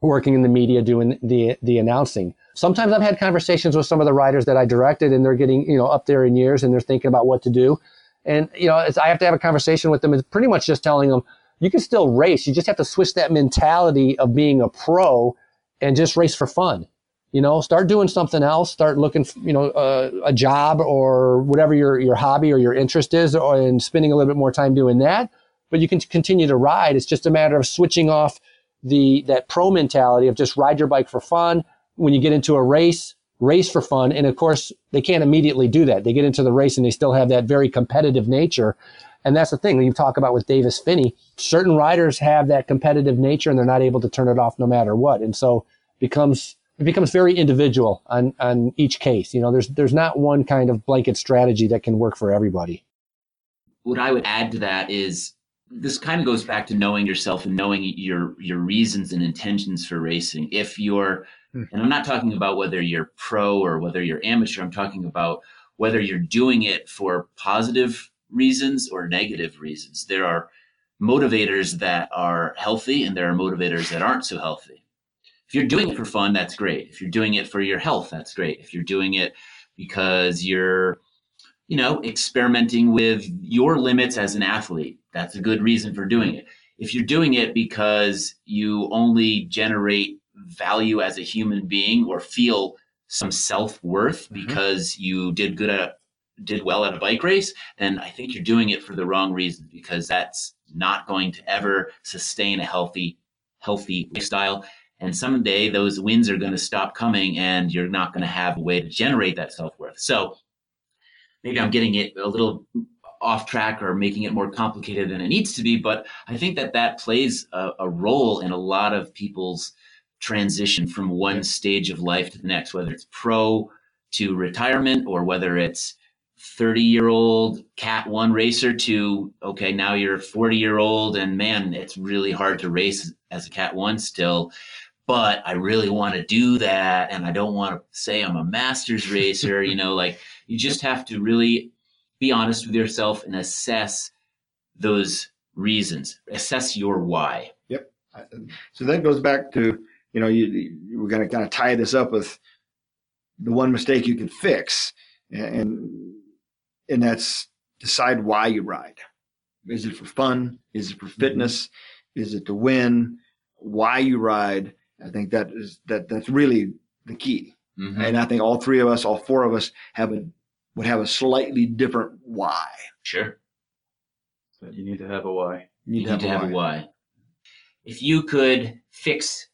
working in the media, doing the the announcing. Sometimes I've had conversations with some of the writers that I directed, and they're getting you know up there in years, and they're thinking about what to do. And you know, I have to have a conversation with them. It's pretty much just telling them you can still race. You just have to switch that mentality of being a pro and just race for fun you know start doing something else start looking you know uh, a job or whatever your your hobby or your interest is or, and spending a little bit more time doing that but you can continue to ride it's just a matter of switching off the that pro mentality of just ride your bike for fun when you get into a race race for fun and of course they can't immediately do that they get into the race and they still have that very competitive nature and that's the thing you talk about with Davis Phinney. certain riders have that competitive nature and they're not able to turn it off no matter what and so becomes it becomes very individual on, on each case. You know, there's, there's not one kind of blanket strategy that can work for everybody. what I would add to that is this kind of goes back to knowing yourself and knowing your your reasons and intentions for racing. If you're hmm. and I'm not talking about whether you're pro or whether you're amateur, I'm talking about whether you're doing it for positive reasons or negative reasons. There are motivators that are healthy and there are motivators that aren't so healthy. If you're doing it for fun, that's great. If you're doing it for your health, that's great. If you're doing it because you're you know, experimenting with your limits as an athlete. That's a good reason for doing it. If you're doing it because you only generate value as a human being or feel some self worth mm-hmm. because you did good at did well at a bike race, then I think you're doing it for the wrong reason because that's not going to ever sustain a healthy healthy lifestyle. And someday those wins are going to stop coming and you're not going to have a way to generate that self worth. So maybe I'm getting it a little off track or making it more complicated than it needs to be. But I think that that plays a, a role in a lot of people's transition from one stage of life to the next, whether it's pro to retirement or whether it's 30 year old cat one racer to okay now you're 40 year old and man it's really hard to race as a cat one still but i really want to do that and i don't want to say i'm a masters racer you know like you just have to really be honest with yourself and assess those reasons. Assess your why. Yep. So that goes back to you know you, we're going to kind of tie this up with the one mistake you can fix, and and that's decide why you ride. Is it for fun? Is it for mm-hmm. fitness? Is it to win? Why you ride? I think that is that that's really the key. Mm-hmm. And I think all three of us, all four of us, have a would have a slightly different why. Sure. But you need to have a why. You need, you to, have, need a to have a why. If you could fix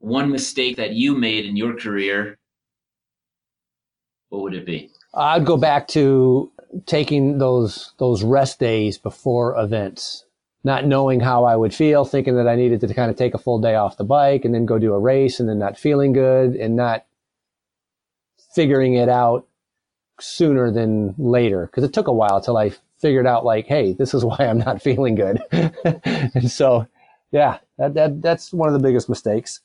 one mistake that you made in your career, what would it be? I'd go back to taking those those rest days before events, not knowing how I would feel, thinking that I needed to kind of take a full day off the bike and then go do a race and then not feeling good and not figuring it out sooner than later because it took a while till I figured out like, hey, this is why I'm not feeling good. and so, yeah, that, that that's one of the biggest mistakes.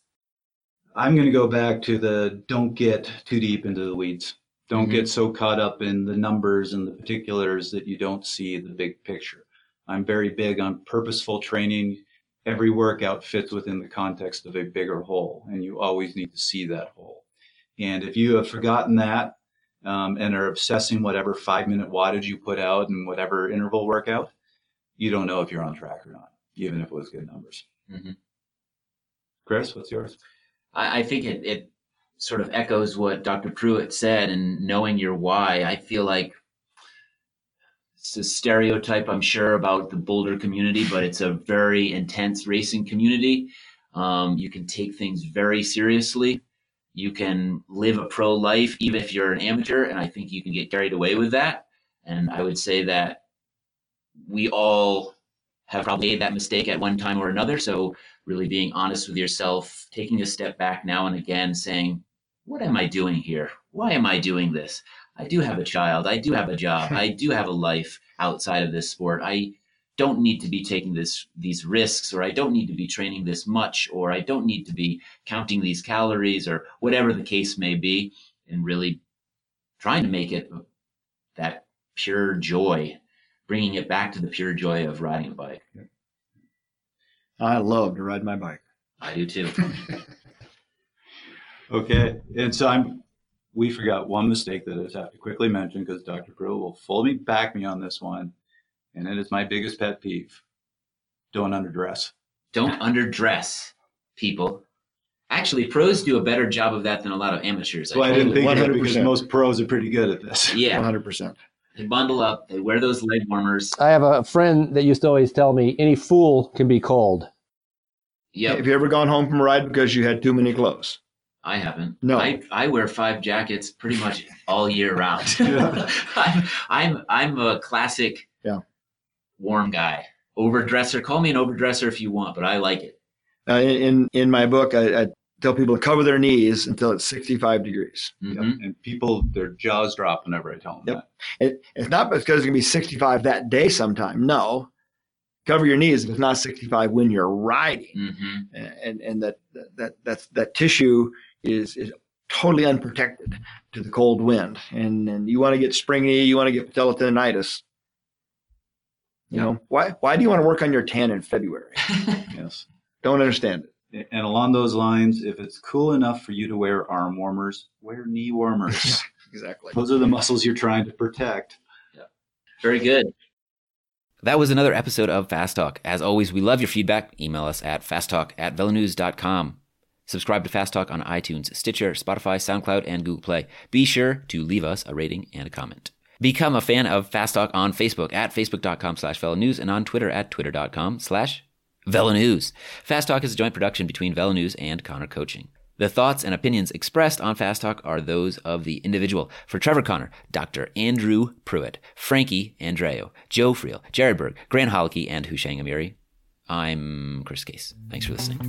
I'm going to go back to the don't get too deep into the weeds. Don't mm-hmm. get so caught up in the numbers and the particulars that you don't see the big picture. I'm very big on purposeful training. Every workout fits within the context of a bigger whole, and you always need to see that whole. And if you have forgotten that, um, and are obsessing whatever five minute wattage you put out and whatever interval workout, you don't know if you're on track or not, even if it was good numbers. Mm-hmm. Chris, what's yours? I, I think it, it sort of echoes what Dr. Pruitt said, and knowing your why. I feel like it's a stereotype, I'm sure, about the Boulder community, but it's a very intense racing community. Um, you can take things very seriously you can live a pro life even if you're an amateur and i think you can get carried away with that and i would say that we all have probably made that mistake at one time or another so really being honest with yourself taking a step back now and again saying what am i doing here? Why am i doing this? I do have a child. I do have a job. I do have a life outside of this sport. I don't need to be taking this these risks or I don't need to be training this much or I don't need to be counting these calories or whatever the case may be and really trying to make it that pure joy bringing it back to the pure joy of riding a bike. I love to ride my bike. I do too. okay. And so I'm we forgot one mistake that I just have to quickly mention because Dr. Pruitt will fully back me on this one and it is my biggest pet peeve. Don't underdress. Don't underdress, people. Actually, pros do a better job of that than a lot of amateurs. Well, I, I didn't think 100%. because most pros are pretty good at this. Yeah, 100%. They bundle up. They wear those leg warmers. I have a friend that used to always tell me, "Any fool can be cold." Yeah. Have you ever gone home from a ride because you had too many clothes? I haven't. No, I, I wear five jackets pretty much all year round. I, I'm I'm a classic. Yeah warm guy. Overdresser. Call me an overdresser if you want, but I like it. Uh, in in my book, I, I tell people to cover their knees until it's 65 degrees. Yep. And people, their jaws drop whenever I tell them Yep. It, it's not because it's going to be 65 that day sometime. No. Cover your knees if it's not 65 when you're riding. Mm-hmm. And, and that, that, that's, that tissue is, is totally unprotected to the cold wind. And, and you want to get springy, you want to get patellotendinitis. You know, why, why do you want to work on your tan in February? Yes. Don't understand it. And along those lines, if it's cool enough for you to wear arm warmers, wear knee warmers. Exactly. Those are the muscles you're trying to protect. Yeah. Very good. That was another episode of Fast Talk. As always, we love your feedback. Email us at fasttalk at velonews.com. Subscribe to Fast Talk on iTunes, Stitcher, Spotify, SoundCloud, and Google Play. Be sure to leave us a rating and a comment. Become a fan of Fast Talk on Facebook at facebook.com slash velonews and on Twitter at twitter.com slash velonews. Fast Talk is a joint production between Velonews and Connor Coaching. The thoughts and opinions expressed on Fast Talk are those of the individual. For Trevor Connor, Dr. Andrew Pruitt, Frankie Andreu, Joe Friel, Jared Berg, Grant Holicky, and Houshang Amiri, I'm Chris Case. Thanks for listening.